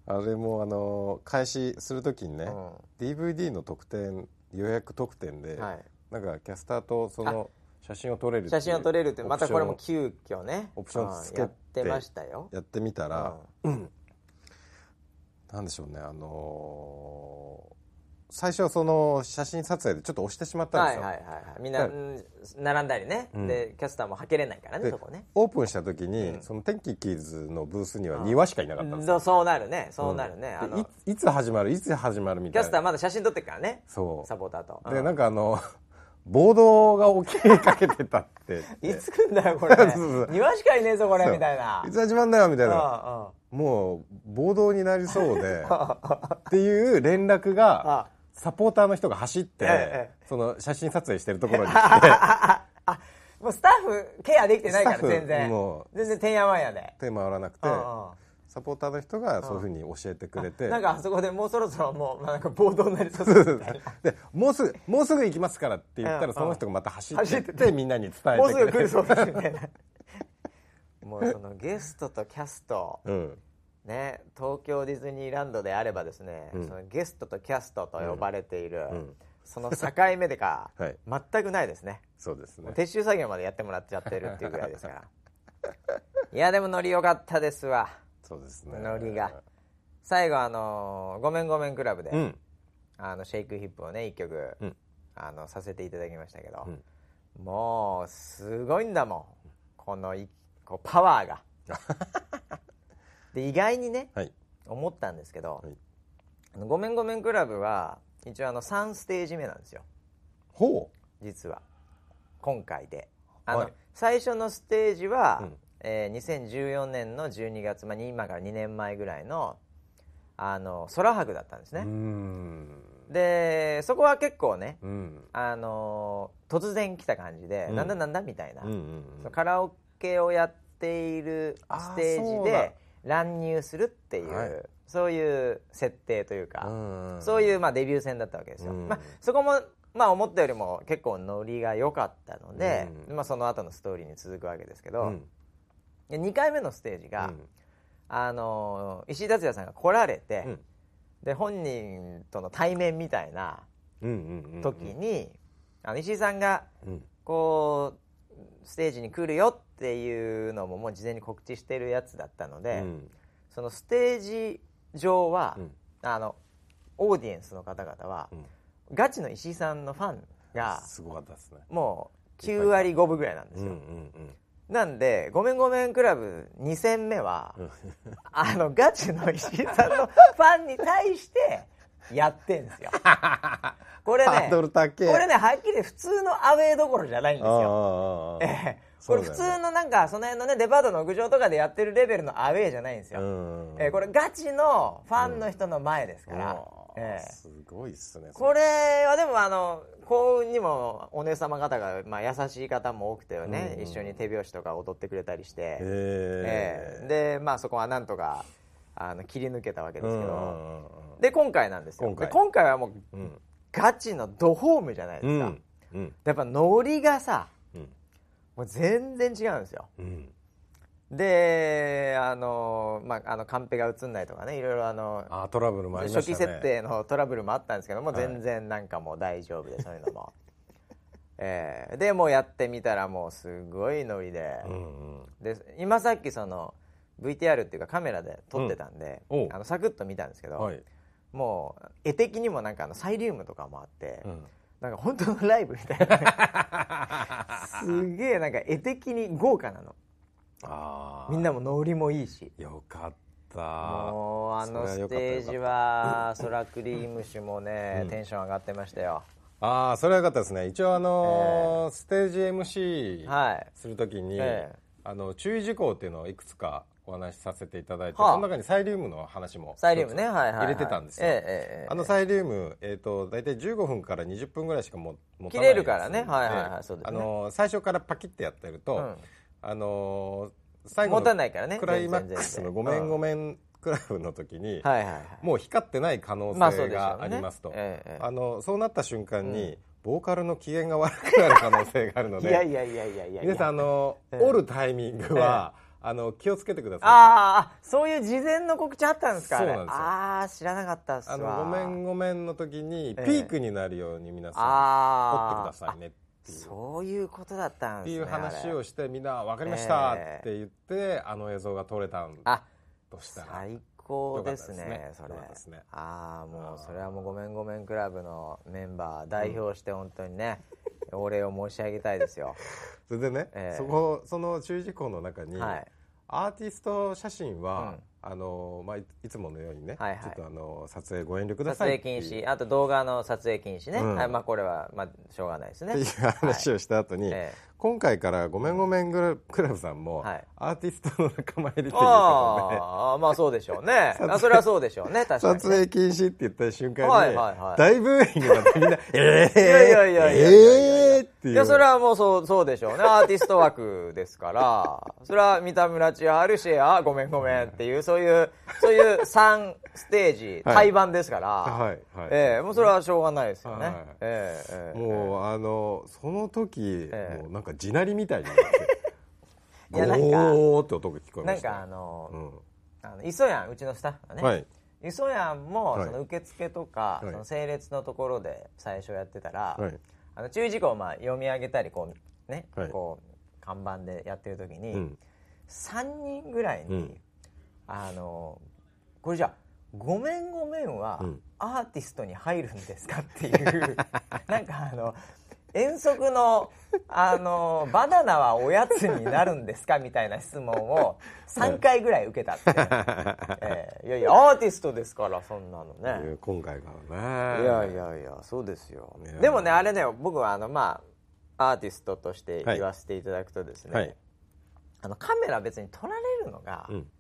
あれもあの開始するときにね、
う
DVD の特典予約特典で、
んはい、
なんかキャスターとその写真を撮れる
写真を撮れるってまたこれも急遽ね
オプションつけて
うんやってましたよ。
やってみたら、なんでしょうねあのー最初はその写真撮影でちょっと押してしまったんですよ、
はいはいはいはい。みんな、並んだりね、
うん。
でキャスターもはけれないからね
で
そこね。
オープンした時に、
うん。
その天気キッズのブースには庭しかいなかったんですよ、
そうそうなるね。そうなるね、あの。
でいいつ始まる？いつ始まるみ
キャスター
たいな
まだ写真撮ってるからね。
そう。
サポーターと、
で
うん。
なんかあの 暴動が起きかけてたって。
いつ来んだよこれ。
そうそう
庭しかいねえぞこれみたいな。い
つ始まんだよみたいな。
あ
もう暴動になりそうで。っていう連絡が
あ
サポーターの人が走って、
え
その写真撮影してるところに来て。
あもうスタッフケアできてないから全然。
も
全然てんやわんやで。
手回らなくて
うんうん。
サポーターの人がそういうふうに教えてくれて。
なんかあそこでもうそろそろもうなんか暴動になりそうですみたいな。
でもうすぐもうすぐ行きますからって言った
うん
らその人がまた走ってっ
てて
みんなに伝え
もう
てくれて。
すぐ来るそうですみたいな。もうそのゲストとキャスト
うん
ね東京ディズニーランドであればですね、
うん。
そのゲストとキャストと呼ばれている、
うん。
その境目でか、
はい。
全くないですね。
そうですね。
撤収作業までやってもらっちゃってるっていうぐらいですから。いやでもノリ良かったですわ。
そうですね。
ノリが。最後あのーごめんごめんクラブで、
うん。
あのシェイクヒップをね一曲、
うん。
あのさせていただきましたけど、
うん。
もうすごいんだもん。このいこうパワーが で意外にね
はい。
思ったんですけど
はい「
あのごめんごめんクラブ」は一応あの3ステージ目なんですよ。
ほ
実は。今回で。あの、
はい。
最初のステージは、
うん。
えー2014年の12月、まあ、今から2年前ぐらいのあの空白だったんですね、でそこは結構ね
うん。
あの突然来た感じで、
うん。
なんだなんだみたいな、
うんうん
そのカラオケをやっているステージで乱入するっていう、
はい。
そういう設定というか、
うん。
そういうまあデビュー戦だったわけですよ、
うん。
まあ、そこもまあ思ったよりも結構ノリが良かったので、
うん。
まあ、その後のストーリーに続くわけですけど、
うん。
で2回目のステージが、
うん。
あの石井達也さんが来られて、
うん。
で本人との対面みたいな時に、石井さんが
うん。
こうステージに来るよっていうのももう事前に告知してるやつだったので、
うん。
そのステージ上は、
うん。
あのオーディエンスの方々は、
うん。
ガチの石井さんのファンが
すごかったですね。
もう9割5分ぐらいなんですよ、
うんうん
なんで「ごめんごめんクラブ」2戦目は、
うん。
あのガチの石井さんのファンに対して やってんですよ。これねこれねはっきり普通のアウェーどころじゃないんですよ。これ普通のなんかその辺のねデパートの屋上とかでやってるレベルのアウェーじゃないんですよ、
うん
ええこれガチのファンの人の前ですから、ええ。
すごいっすね
これはでもあの幸運にもお姉様方が、まあ、優しい方も多くてね、
うん
一緒に手拍子とか踊ってくれたりして、
へ
ええ。でまあそこはなんとかあの切り抜けたわけですけど、
うんうんうん
で今回なんですよ。
今回。
で今回はもう
うん。
ガチのドホームじゃないですか、
うん。うん。
やっぱノリがさ
うん。
もう全然違うんですよ。
うん。
であの、まあ、あのカンペが映んないとかねいろいろあの
あートラブルもあね。
初期設定のトラブルもあったんですけども、
はい。
全然なんかもう大丈夫でそういうのも、えーでもうやってみたらもうすごいノリで,、
うんうん。
で今さっきその VTR っていうかカメラで撮ってたんで、
うん。
あのサクッと見たんですけど、
はい
もう絵的にもなんかあのサイリウムとかもあって、
うん。
なんか本当のライブみたいな。すげえなんか絵的に豪華なの。
ああ
みんなもノリもいいし。
よかった。
もうあのステージはソラクリーム酒もね、
うん。
テンション上がってましたよ。
ああそれはよかったですね。一応あのーステージ MC
はい。
するときに、
ええ。
あの注意事項っていうのをいくつかお話しさせていただいて、
はあ。
その中にサイリウムの話も
サイリウムね。
入れてたんですよ、
えええ
あのサイリウム、えー、と大体15分から20分ぐらいしかも持た
切
ない
れるからね。
やつ
はいはい。はいそうですね。
あの最初からパキッてやってると、
うん。
あの最後の
ないからね。
クライマックスの「ごめんご
めん、
クラブ」の時に、
うんはいはいはい。
もう光ってない可能性がありますと、あのそうなった瞬間に、ボーカルの機嫌が悪くなる可能性があるの
い
で
やいやいやいやいや。
皆さんあの、
ええ。
折るタイミングは、あの気をつけてください。
あーあそういう事前の告知あったんですか
そうなんですよ。
ああ知らなかったっすわ。
あのごめんごめんの時に
ええ。
ピークになるように皆さん
あ
折ってくださいねって
そういうことだったん
って
ですね
いう話をしてみんな分かりましたっ
え
て言って、あの映像が撮れたん
あ
としたら。
最高ですね
ですね。
それ。ああもうそれはもうごめんごめんクラブのメンバー代表して本当にね、お礼を申し上げたいですよ。
それでね、
ええ。
そこその注意事項の中に、
はい。
アーティスト写真は、
うん。
あのまあ、いいつものようにね、
はいはい。
ちょっとあの撮影ご遠慮くだ
撮
さい
影
っていう。
禁止。あと動画の撮影禁止ね、
うん。
はいまあ、これは、まあ、しょうがないですね。
ってい。う話をした後に、
え
今回から「ごめんごめんクラクラブ」さんも、
はい。
アーティストの仲間入りということで。
ああまあそうでしょうね。あそれはそうでしょうね。確かに、ね、
撮影禁止って言った瞬間に、
はいはいはい。
大ブーイングになってみんな「えー、
いやいやいやいやいやいや。
えー、っていう。
いやそれはもうそうそうでしょうね。アーティスト枠ですから。それは三田村千春シェアごめんごめんっていうそういうそういう3ステージ
はい。
対バンですから、
はいはい。
ええもうそれはしょうがないですよね、
はい。
ええええ。
もうあのその時、
ええ。
もうなんか地鳴りみたいになって
いやなんか
ゴーって音が聞こえました。
なんかあの,、
うん。
あの磯やんうちのスタッフがね、
はい。
磯やんも
はい。
その受付とか、
はい。
その整列のところで最初やってたら、
はい
あの注意事項をまあ読み上げたりこうね、
はい。
こう看板でやってる時に、
うん。
3人ぐらいに、
うん。
あのこれじゃあ「ごめんごめん」は
うん。
アーティストに入るんですかっていう なんかあの遠足の、あの、バナナはおやつになるんですか？みたいな質問を3回ぐらい受けたって、ええいやいや、アーティストですから、そんなのね。
今回からね。
いやいやいや、そうですよ。でもね、あれね、僕はあの、まあ、アーティストとして言わせていただくとですね、
はい。
あの、カメラ別に撮られるのが
うん。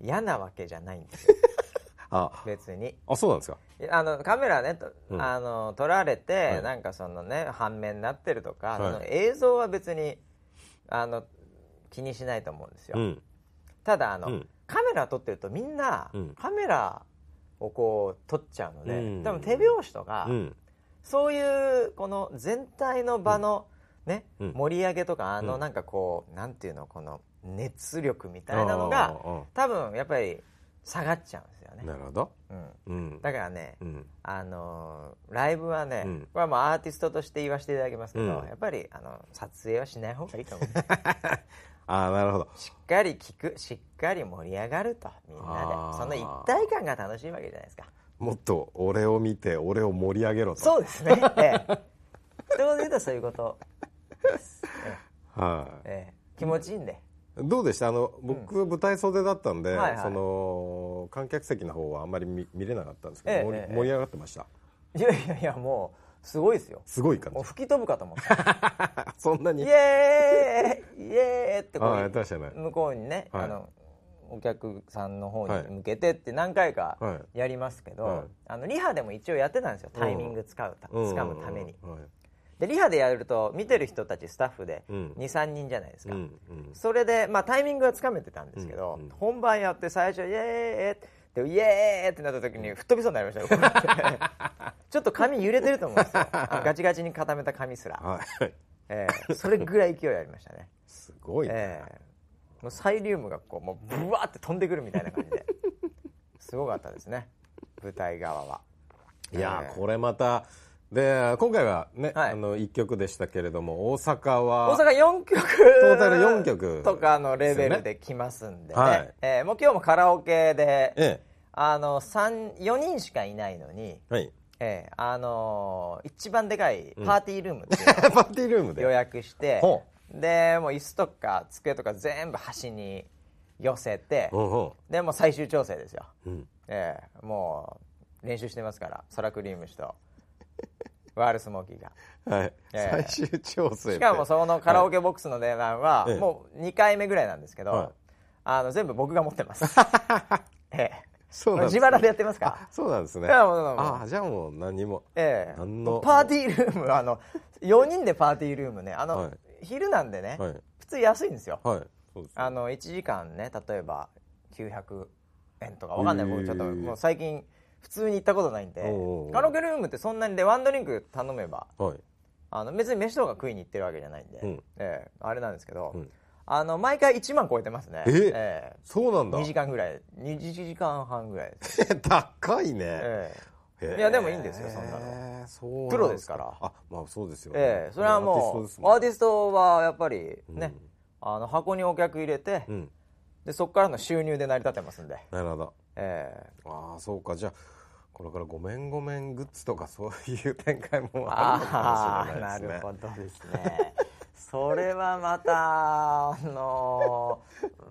嫌なわけじゃないんですよ、
あ
別に。
あそうなんですか。
あのカメラね、と
うん。
あの撮られて、
はい。
なんかそのね半面になってるとか、
はい。
その映像は別にあの気にしないと思うんですよ、
うん。
ただあの、
うん。
カメラ撮ってるとみんな、
うん。
カメラをこう撮っちゃうので、
うん。
多分手拍子とか、
うん。
そういうこの全体の場の、ね
うん。
盛り上げとかあの
うん。
なんかこう、なんていうのこの熱力みたいなのが多分やっぱり下がっちゃうんですよね、
なるほど。
うん、
うん。
だからね、
うん。
あのーライブはね、
うん。
これはもうアーティストとして言わせていただきますけど、
うん。
やっぱりあの撮影はしない方がいいと思う。
ああなるほど。
しっかり聞くしっかり盛り上がるとみんなで。その一体感が楽しいわけじゃないですか。
もっと俺を見て俺を盛り上げろと。
そうですね。ええ。一言で言うとそういうことです、え
は
えええ。気持ちいいんで。
いどうでした？あの僕、舞台袖だったんで、
はいはい。
その観客席の方はあんまり見見れなかったんですけど、
ええ
盛り上がってました？
いやいやいやもうすごいですよ。
すごい感じ。
吹き飛ぶかと思った
そんなに？
イエーイ！イエーイってこう向こうにね、
はい。
あのお客さんの方に
はい
向けてって何回か
は
やりますけど、
はい。
あのリハでも一応やってたんですよ。タイミング使うた
うん。
掴むために。
うん。はい
でリハでやると見てる人たちスタッフで
うん。
23人じゃないですか、
うんうん。
それで、まあ、タイミングはつかめてたんですけど、本番やって最初イエーイってイエーイってなった時に吹っ飛びそうになりました ちょっと髪揺れてると思うんですよ。ガチガチに固めた髪すら、
はい。
ええそれぐらい勢いありましたね。
すごいね、
ええ。もうサイリウムがこうもうブワーって飛んでくるみたいな感じで。すごかったですね。舞台側は。い
や
ええ。
これまたで今回はね、
はい。
あの1曲でしたけれども大阪は
大阪4曲。
トータル4曲
とかのレベルで来ますんでね。
はい。
ええもう今日もカラオケで、
え
あの3 4人しかいないのに、
えはい。
ええあのー一番でかいパーティールームっていう
パーティールームで？
予約して、
ほ
でもう椅子とか机とか全部端に寄せて、でもう最終調整ですよ、
うん。
ええもう練習してますからソラクリーム氏と ワールスモーキーが。
はい、
ええ
最終調整
しかもそのカラオケボックスの値段は
ええ。
もう2回目ぐらいなんですけど、
はい。
あの全部僕が持ってます。ええ。
そうなんです
自腹でやってますか？
そうなんですね。
いやもうもう
あじゃあもう何にも。
ええ。パーティールームあの4人でパーティールームねあの、
はい。
昼なんでね、
はい。
普通安いんですよ。
はい。そうです。
あの1時間ね例えば900円とかわかんない。僕ちょっともう最近普通に行ったことないんでカラオケルームってそんなにでワンドリンク頼めば
はい。
あの別に飯とか食いに行ってるわけじゃないんで、
うん。
ええあれなんですけど、
うん。
あの毎回1万超えてますね。
え
え？
そうなんだ。
2時間ぐらい。2時間半ぐらいです、
高いね、
ええ。
へえ。
いやでもいいんですよそんなの。
そうなん
プロですから。
あまあそうですよね、
ええそれはもうアーティストはやっぱりね、あの箱にお客入れて、
うん。
でそこからの収入で成り立ってますんで、
なるほど。
ええ。
ああそうか。じゃあこれからごめんごめんグッズとかそういう展開もあるのかもしれなですね。
ないるほどですね。それはまたあの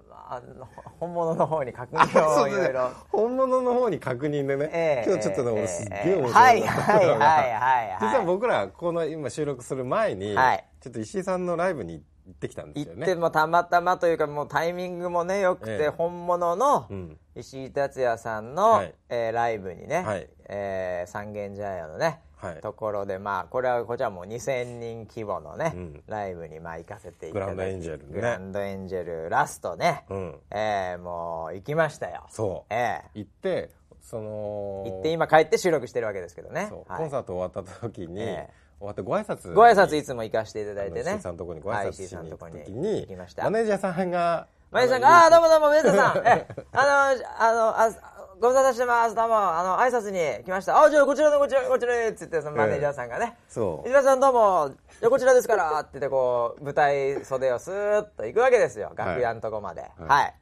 あの本物の方に確認をいろいろ。
本物の方に確認でね、
ええ
今日ちょっとね、
ええ
俺すっげえ面
ええ。
白い
はいはいはいはい。
実は僕らこの今収録する前に、
はい。
ちょっと石井さんのライブに行ってきたんですよね。
行ってもたまたまというかもうタイミングもねよくて、
ええ。
本物の
うん。
石井達也さんの、
はい。
えーライブにね、
はい。
えー三軒茶屋のね、
はい。
ところでまあこれはこちらもう2000人規模のね、
うん。
ライブにまあ行かせていただいて
グランドエンジェルね。
グランドエンジェルラストね、
うん。
えーもう行きましたよ。
そう。
ええ。
行ってその
行って今帰って収録してるわけですけどね。
コンサート終わった時に、
ええ
終わってご挨拶
ご挨拶いつも行かせていただいてね
さんのところにご挨拶しに行った時に、
行きました
マネージャーさんが
マネさんが、ああー、どうもどうも、梅田さん。え、あの、あの、あご無沙汰してます。どうも、あの、挨拶に来ました。あ、じゃあ、こちらの、こちら、こちらへ、つって、そのマネージャーさんがね。
そう
石田さんどうも、じゃあ、こちらですから、って言って、こう、舞台袖をスーッと行くわけですよ。楽屋のとこまで。はい。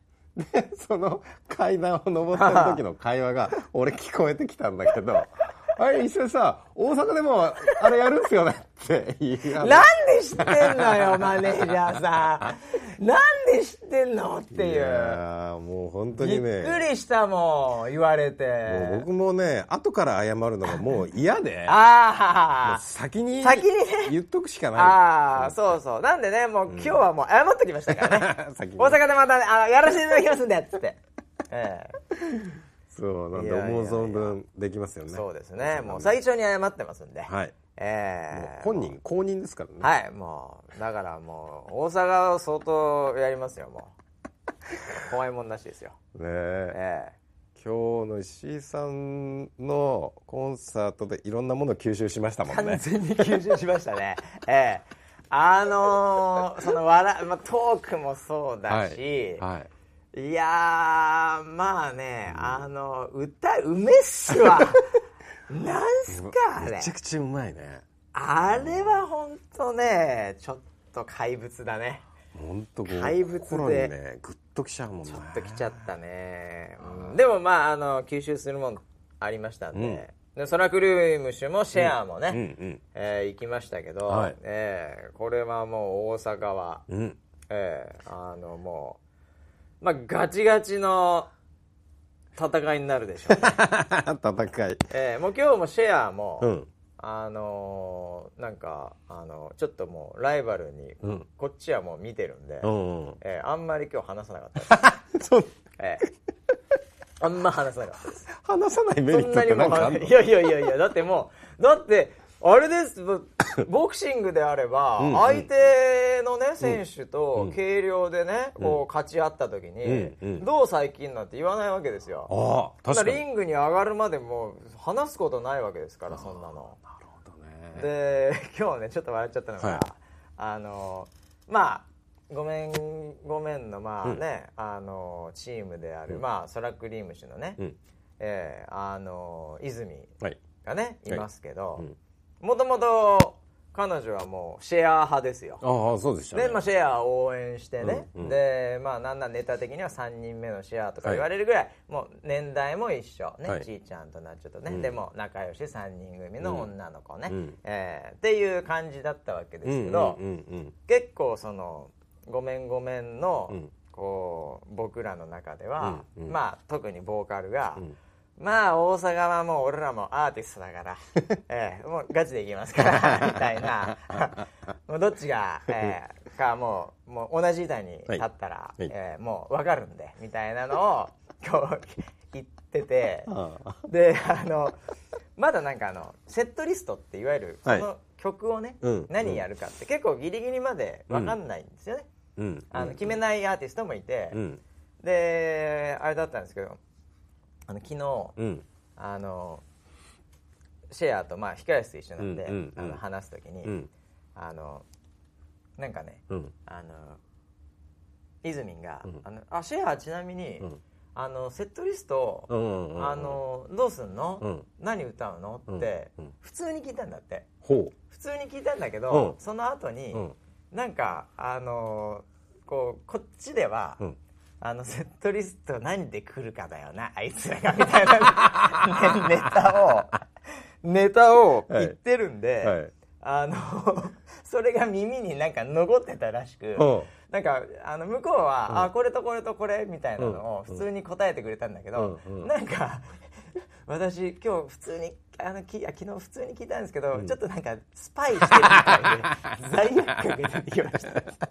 でその階段を登った時の会話が俺聞こえてきたんだけどああれ一緒にさ大阪でもあれやるんすよねって
なんで知ってんのよマネージャーさん。なんで知ってんのっていう。
いやーもう本当
びっ
にね
くりしたもん言われて。
僕もね後から謝るのがもう嫌で。
ああ
先に
先にね。
言っとくしかない。
ああそうそう。なんでねもう今日はもう謝っときましたからね。大阪でまたあのやらせていただきますんでっつって。え
そうなんで思う存分できますよね。
えそうですね。もう最初に謝ってますんで。
はい。
ええ。
本人公認ですからね。
はいもうだからもう大阪は相当やりますよもう。怖いもんなしですよ。
ねえ。
え
今日の石井さんのコンサートでいろんなものを吸収しましたも
え
んね。
完全に吸収しましたね。ええ。あのーその笑、まあ、トークもそうだし、
はい。
いやー、まあね、あの、歌うめっすわ。なんすか、あれ
めちゃ。くちゃうまいね
あれはほんとね、ちょっと怪物だね。
本当
怪物で
ねグッときちゃうもんね
ちょっと来ちゃったね。うんでもまあ、あの、吸収するもんありましたんで。でソラクルームシュもシェアもね、
うんうん
えー行きましたけど、
はい
えーこれはもう大阪は、
うん
ええあのもう、まあ、ガチガチの戦いになるでしょうね。
戦い
ええもう今日もシェアも、
うん
あのーなんか、あのちょっともうライバルに、
うん
こっちはもう見てるんで、
うんうん
ええあんまり今日話さなかったです。
そう
ええあんま話さなかったです。
話さないメリットって
なにも
何かあんの？
いやいやいやいや、だってもう、だって、あれです、ボ ボクシングであれば、相手のね、選手
う
と
ん。
軽量でね、こう、勝ち合った時に、どう最近なんて言わないわけですよ。
ああ確
リングに上がるまでもう話すことないわけですから、そんなの。
なるほどね。
で、今日ね、ちょっと笑っちゃったのが、
はい。
あの、まあ、ごめん、ごめんの、まあね、あの、チームである、
うん。
まあ、ソラクリーム氏のね、
うん。
ええあの泉
はい。
がねい。
はい
ますけど
うん
もともと彼女はもうシェア派ですよ。
ああそうでしたね。
で、まあ、シェアを応援してね、
うんうん。
でまあなんなんネタ的には3人目のシェアとか言われるぐらい、もう年代も一緒ね、
はい。
ちいちゃんとなっちゃとね、
うん。
でも仲良し3人組の女の子ね、
うん。
えーっていう感じだったわけですけど、結構その「ごめんごめんの」
うん。
こう僕らの中では、
うんうん。
まあ特にボーカルが、
うん
まあ大阪はもう俺らもアーティストだから、ええもうガチでいきますから みたいな。もうどっちが、ええかもうもう同じ板に立ったら、
はい。はい
ええもう分かるんでみたいなのをこう言ってて。であのまだなんかあのセットリストっていわゆるそ
はい。
の曲をね、
うん。
何やるかって結構ギリギリまで分かんないんですよね、
うん。
あの決めないアーティストもいて、
うん。
であれだったんですけどあの昨日、
うん。
あのシェアとまあ控室一緒なんで、
うんうんうん。
あの話す時に、
うん。
あのなんかね
うん。
あのイズミンが、
うん。
あのあシェアちなみに、
うん。
あのセットリスト、
うんうんうん
あのどうすんの、
うん。
何歌うの？って、普通に聞いたんだって。
ほ
普通に聞いたんだけど、
うん。
その後に、
ううん。
なんかあのこうこっちでは、
うん
あのセットリスト何で来るかだよなあいつらがみたいな、ね。ネタをネタを言ってるんで、
はい。
あのそれが耳になんか残ってたらしく、
う。ん
なんかあの向こうは、
うん。
あこれとこれとこれみたいなのを
うん。
普通に答えてくれたんだけど、
うん。うん。
なんか私今日普通にあのきあ昨日普通に聞いたんですけど、
うん。
ちょっとなんかスパイしてるみたいで罪悪感が出てきました。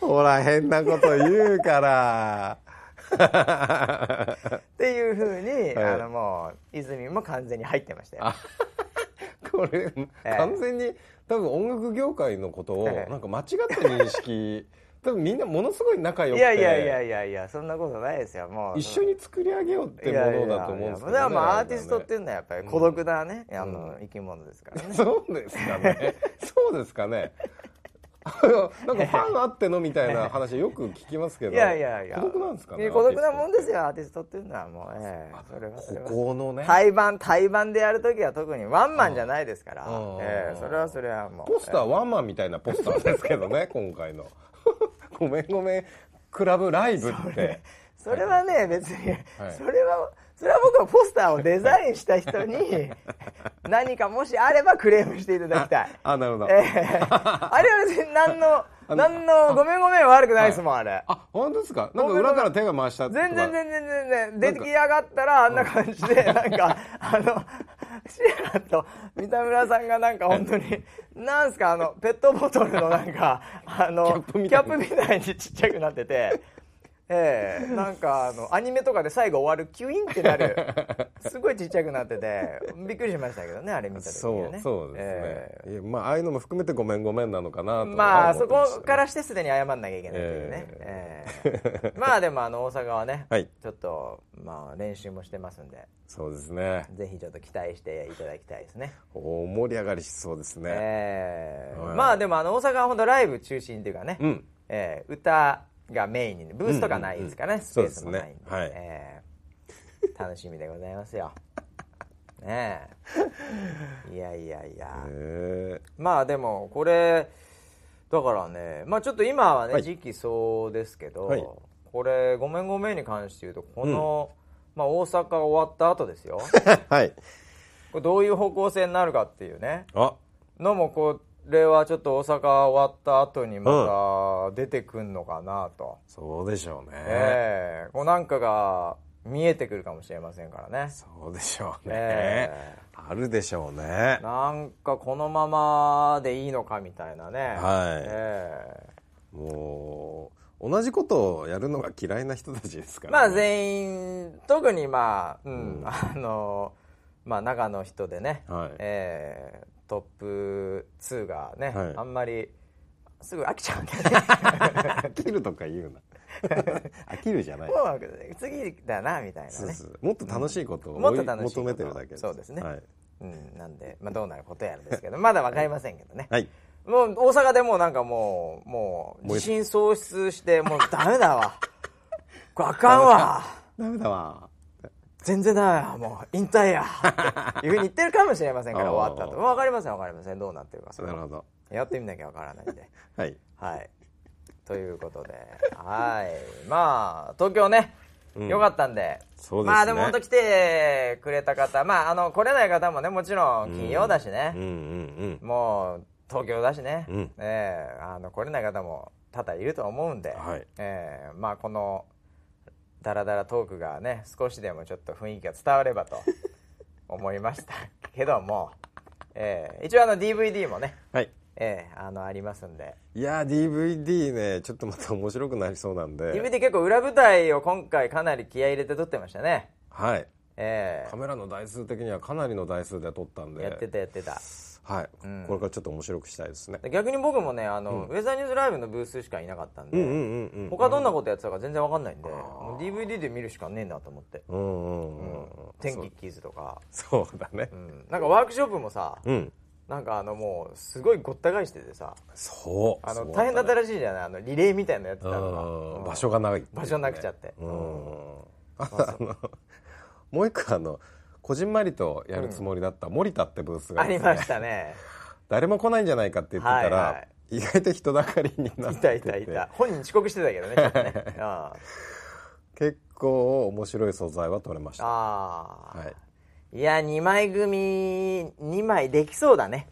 ほら変なこと言うから。
っていうふうに、
はい。
あのもう泉も完全に入ってましたよ。
これ
え
完全に多分音楽業界のことを
ええ。
なんか間違った認識。多分みんなものすごい仲良く
いやいやいや
て
いやいやそんなことないですよもう。
一緒に作り上げようってものだと思うんですけどね
だからまあアーティストっていうのはやっぱり孤独なね、あの
うん
生き物ですからね。
そうですかね。そうですかね。あの なんかファンあってのみたいな 話よく聞きますけど
いやいやいや。
孤独なんですかね
孤独なもん
で
ですよアーティストっていうのはもう、ええそれは
ここのね。
対バン対バンでやるときは特にワンマンじゃないですから、
うん
ええそれはそれはもう。
ポスターワンマンみたいなポスターですけどね今回の。ごめんごめん。クラブライブって。
それはね別に、
はい。
それはそれは僕はポスターをデザインした人に 何かもしあればクレームしていただきたい。
あなるほど、
ええ。あれは別に何の 何のごめんごめん悪くないですもん、あれ。
あ本当ですか？なんか裏から手が回したとか。
全然全然全然出来上がったらあんな感じでなんかあのシアラと三田村さんがなんか本当になんすか？あのペットボトルのなんかあの
キャップみたい
にちっちゃくなってて。ええなんかあのアニメとかで最後終わるキュインってなる。すごいちっちゃくなっててびっくりしましたけどねあれ見た時にはね。
そうそうですね、
え
いやまあああいうのも含めてごめんごめんなのかなと
えまあそ
思ってました
こからしてすでに謝んなきゃいけないっていうね、ええ。まあでもあの大阪はね、
はい。
ちょっとまあ練習もしてますんで。
そうですね。
ぜひちょっと期待していただきたいですね。
大盛り上がりしそうですね、はい。
ええまあでもあの大阪は本当ライブ中心っていうかね、
うん。
ええ歌がメインにブースとかないですからね、
うんうんうん。
スペースもないんで。
ですね。はい。
ええ。楽しみでございますよ。ねえ。いやいやいや、
へ
まあでもこれだからねまあちょっと今はね、
はい。
時期そうですけど、
はい。
これ「ごめんごめん」に関して言うとこの、まあ、大阪終わった後ですよ。
え はい。
これどういう方向性になるかっていうね。
あ。
のもこれはちょっと大阪終わった後にまた出てくんのかなと、
そうでしょうね、
ええ。こうなんかが見えてくるかもしれませんからね。
そうでしょうね、
え
あるでしょうね。
なんかこのままでいいのかみたいなね。
はい。
ええ。
もう同じことをやるのが嫌いな人たちですから、
まあ全員特にまあ、うん。あのまあ中の人でね、
はい。
えートップ2がね、
はい。
あんまりすぐ飽きちゃうんだよね。
飽きるとか言うな。飽きるじゃない。
もう次だなみたいなね。
そうそうもっと楽しいことを
もっ
追い
と楽しい
求めてるだけです。
そうですね。
はい、
うん、なんで、まあ、どうなることやるんですけどまだ分かりませんけどね、
はい、
もう大阪でもうなんかもうもう自信喪失してもうダメだわ。あかんわ。
ダメだわ
全然ダメやもう引退や。っていうふうに言ってるかもしれませんから終わったと。分かりません分かりません。どうなってるか。
なるほど。
やってみなきゃ分からないんで。
はい。
はい。ということで。はい。まあ東京ね、
うん。
よかったんで。
そうですね。
まあでも本当来てくれた方。まああの来れない方もねもちろん金曜だしね。
うん、うん。
もう東京だしね、
うん。
ええあの来れない方も多々いると思うんで、
はい。
ええまあこのダラダラトークがね少しでもちょっと雰囲気が伝わればと思いましたけども、ええ一応あの DVD もね、
はい。
ええあのありますんで。
いやー DVD ねちょっとまた面白くなりそうなんで。
DVD 結構裏舞台を今回かなり気合い入れて撮ってましたね。
はい。
え
カメラの台数的にはかなりの台数で撮ったんで。
えやってたやってた
はい、
うん。
これからちょっと面白くしたいですね。
で逆に僕もねあの、ウェザーニューズライブのブースしかいなかったんで、
うんうんうんうん
他どんなことやってたか全然わかんないんで、もう DVD で見るしかねえなと思って、
うんうんうんうん。
天気キーズとか、
そうだね。
うん、なんかワークショップもさ、
うん。
なんかあのもうすごいごった返しててさ
そう。
あの大変だった
ね
らしいじゃないあのリレーみたいなのやってたのが、
うん
うん
場所がないね。
場所なくちゃって。
うん。あとあのもう一個あのこじんまりとやるつもりだった森田ってブースがですね。
ありましたね。
誰も来ないんじゃないかって言ってたら、
はいはい。
意外と人だかりになっ
い
て。て
たいたいた。本人遅刻してたけどねね。あ
結構面白い素材は取れました。
あー、
はい。
い、や2枚組2枚できそうだね。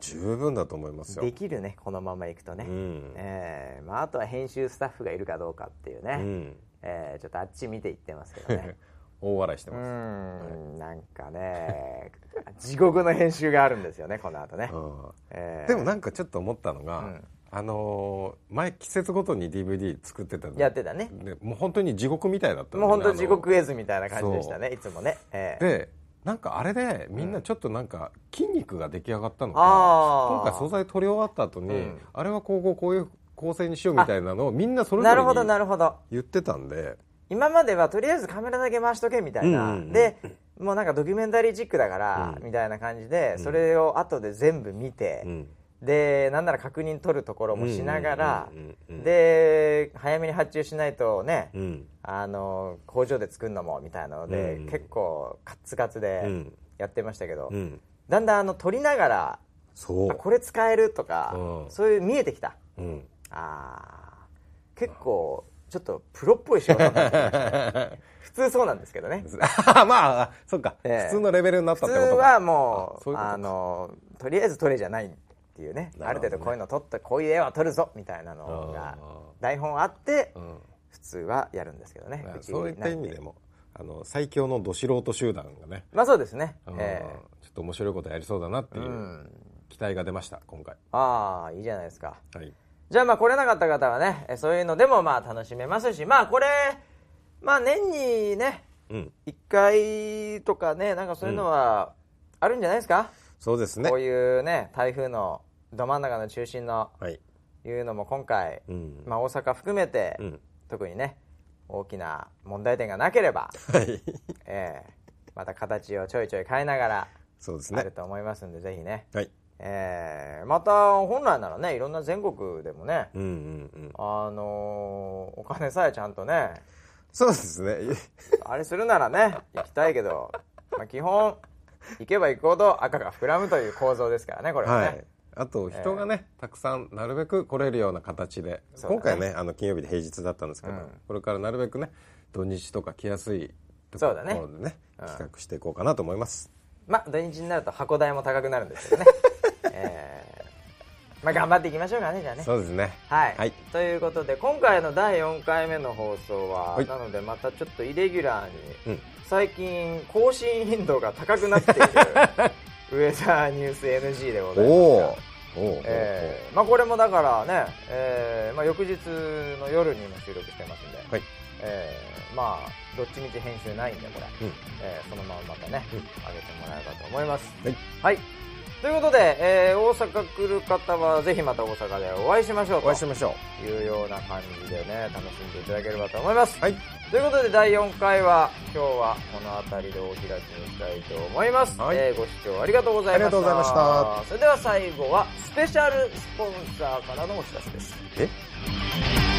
十分だと思いますよ。
できるねこのままいくとね、
うん。
えーまあ、あとは編集スタッフがいるかどうかっていうね、
うん。
えーちょっとあっち見ていってますけどね
大笑いしてます、
ん。なんかね地獄の編集があるんですよねこの後ね、
うん。
えー。
でもなんかちょっと思ったのが、
うん。
あのー前季節ごとに DVD 作ってたの。
やってたね。
でもう本当に地獄みたいだったんだ
もう本当地獄絵図みたいな感じでしたねいつもね、えー。
でなんかあれでみんなちょっとなんか筋肉が出来上がったのか、
あー。
今回素材取り終わった後に、
うん。
あれはこうこうこういう構成にしようみたいなのをみんなそれぞれ
なるほどな
に
るほど。
言ってたんで
今まではとりあえずカメラだけ回しとけみたいな、
うんうんうん
でもうなんかドキュメンタリーチックだから、
うん。
みたいな感じでそれを後で全部見て、
うん。
でなんなら確認取るところもしながらで早めに発注しないとね、
うん。
あの工場で作るのもみたいなので、
うん。
結構カッツカツ
う
で
ん。
やってましたけど、
うん。
だんだんあの撮りながら
そう。
あこれ使えるとか、
うん。
そういう見えてきた。
うん。
あー結構ちょっとプロっぽい仕事 普通そうなんですけどね。
まあそっか、
ええ。
普通のレベルになった
普通
ってことか。
はもう
あ
のとりあえず撮れじゃないっていうね。
ね。
ある程度こういうの撮ったこういう絵は撮るぞみたいなのが
あ
台本あって
うん。
普通はやるんですけどね。
そういった意味でもあの最強のど素人集団がね、
まあそうですね。
うん。
え
ちょっと面白いことやりそうだなっていううん。期待が出ました今回。
ああいいじゃないですか。
はい
じゃあまあ来れなかった方はねえそういうのでもまあ楽しめますしまあこれまあ年にね
うん。
1回とかねなんかそういうのはあるんじゃないですか、
そうですね。
こういうね台風のど真ん中の中心の
はい。
いうのも今回、
うん。
まあ、大阪含めて、
うん。
特にね大きな問題点がなければ、
はい。
ええまた形をちょいちょい変えながら
そうですね。
あると思いますんで、ぜひね、
はい
ええまた本来ならねいろんな全国でもね、
うんうんうん。
あのーお金さえちゃんとね
そうですね。
あれするならね行きたいけど、まあ、基本行けば行くほど赤が膨らむという構造ですからねこれはね、
はい。あと人がね、たくさんなるべく来れるような形で、
ね。
今回ねあの金曜日で平日だったんですけど、
うん。
これからなるべくね土日とか来やすいとこ
そうだね。
ろでね
うん。
企画していこうかなと思います、
まあ土日になると箱代も高くなるんですけどね、え えまあ頑張っていきましょうかねじゃあね。
そうですね。
はい、
はい。
ということで今回の第4回目の放送は、
はい。
なのでまたちょっとイレギュラーに、
うん。
最近更新頻度が高くなっている ウェザーニュース NG でござい
お
ますが
おおお
えーまあ、これもだからね、えーまあ、翌日の夜にも収録してますんで、
はい。
えーまあどっちみち編集ないんでこれ、
うん。
えーそのまままたね、
うん。
上げてもらえればと思います。
はい、
はい、ということで、えー大阪来る方はぜひまた大阪でお会いしましょうと
お会いしましょ
いうような感じでね楽しんでいただければと思います、
うはい。
ということで第4回は今日はこの辺りでお開きにしたいと思います、
はい。
えーご視聴ありがとうございました。
ありがとうございました。
それでは最後はスペシャルスポンサーからのお知らせです。
え？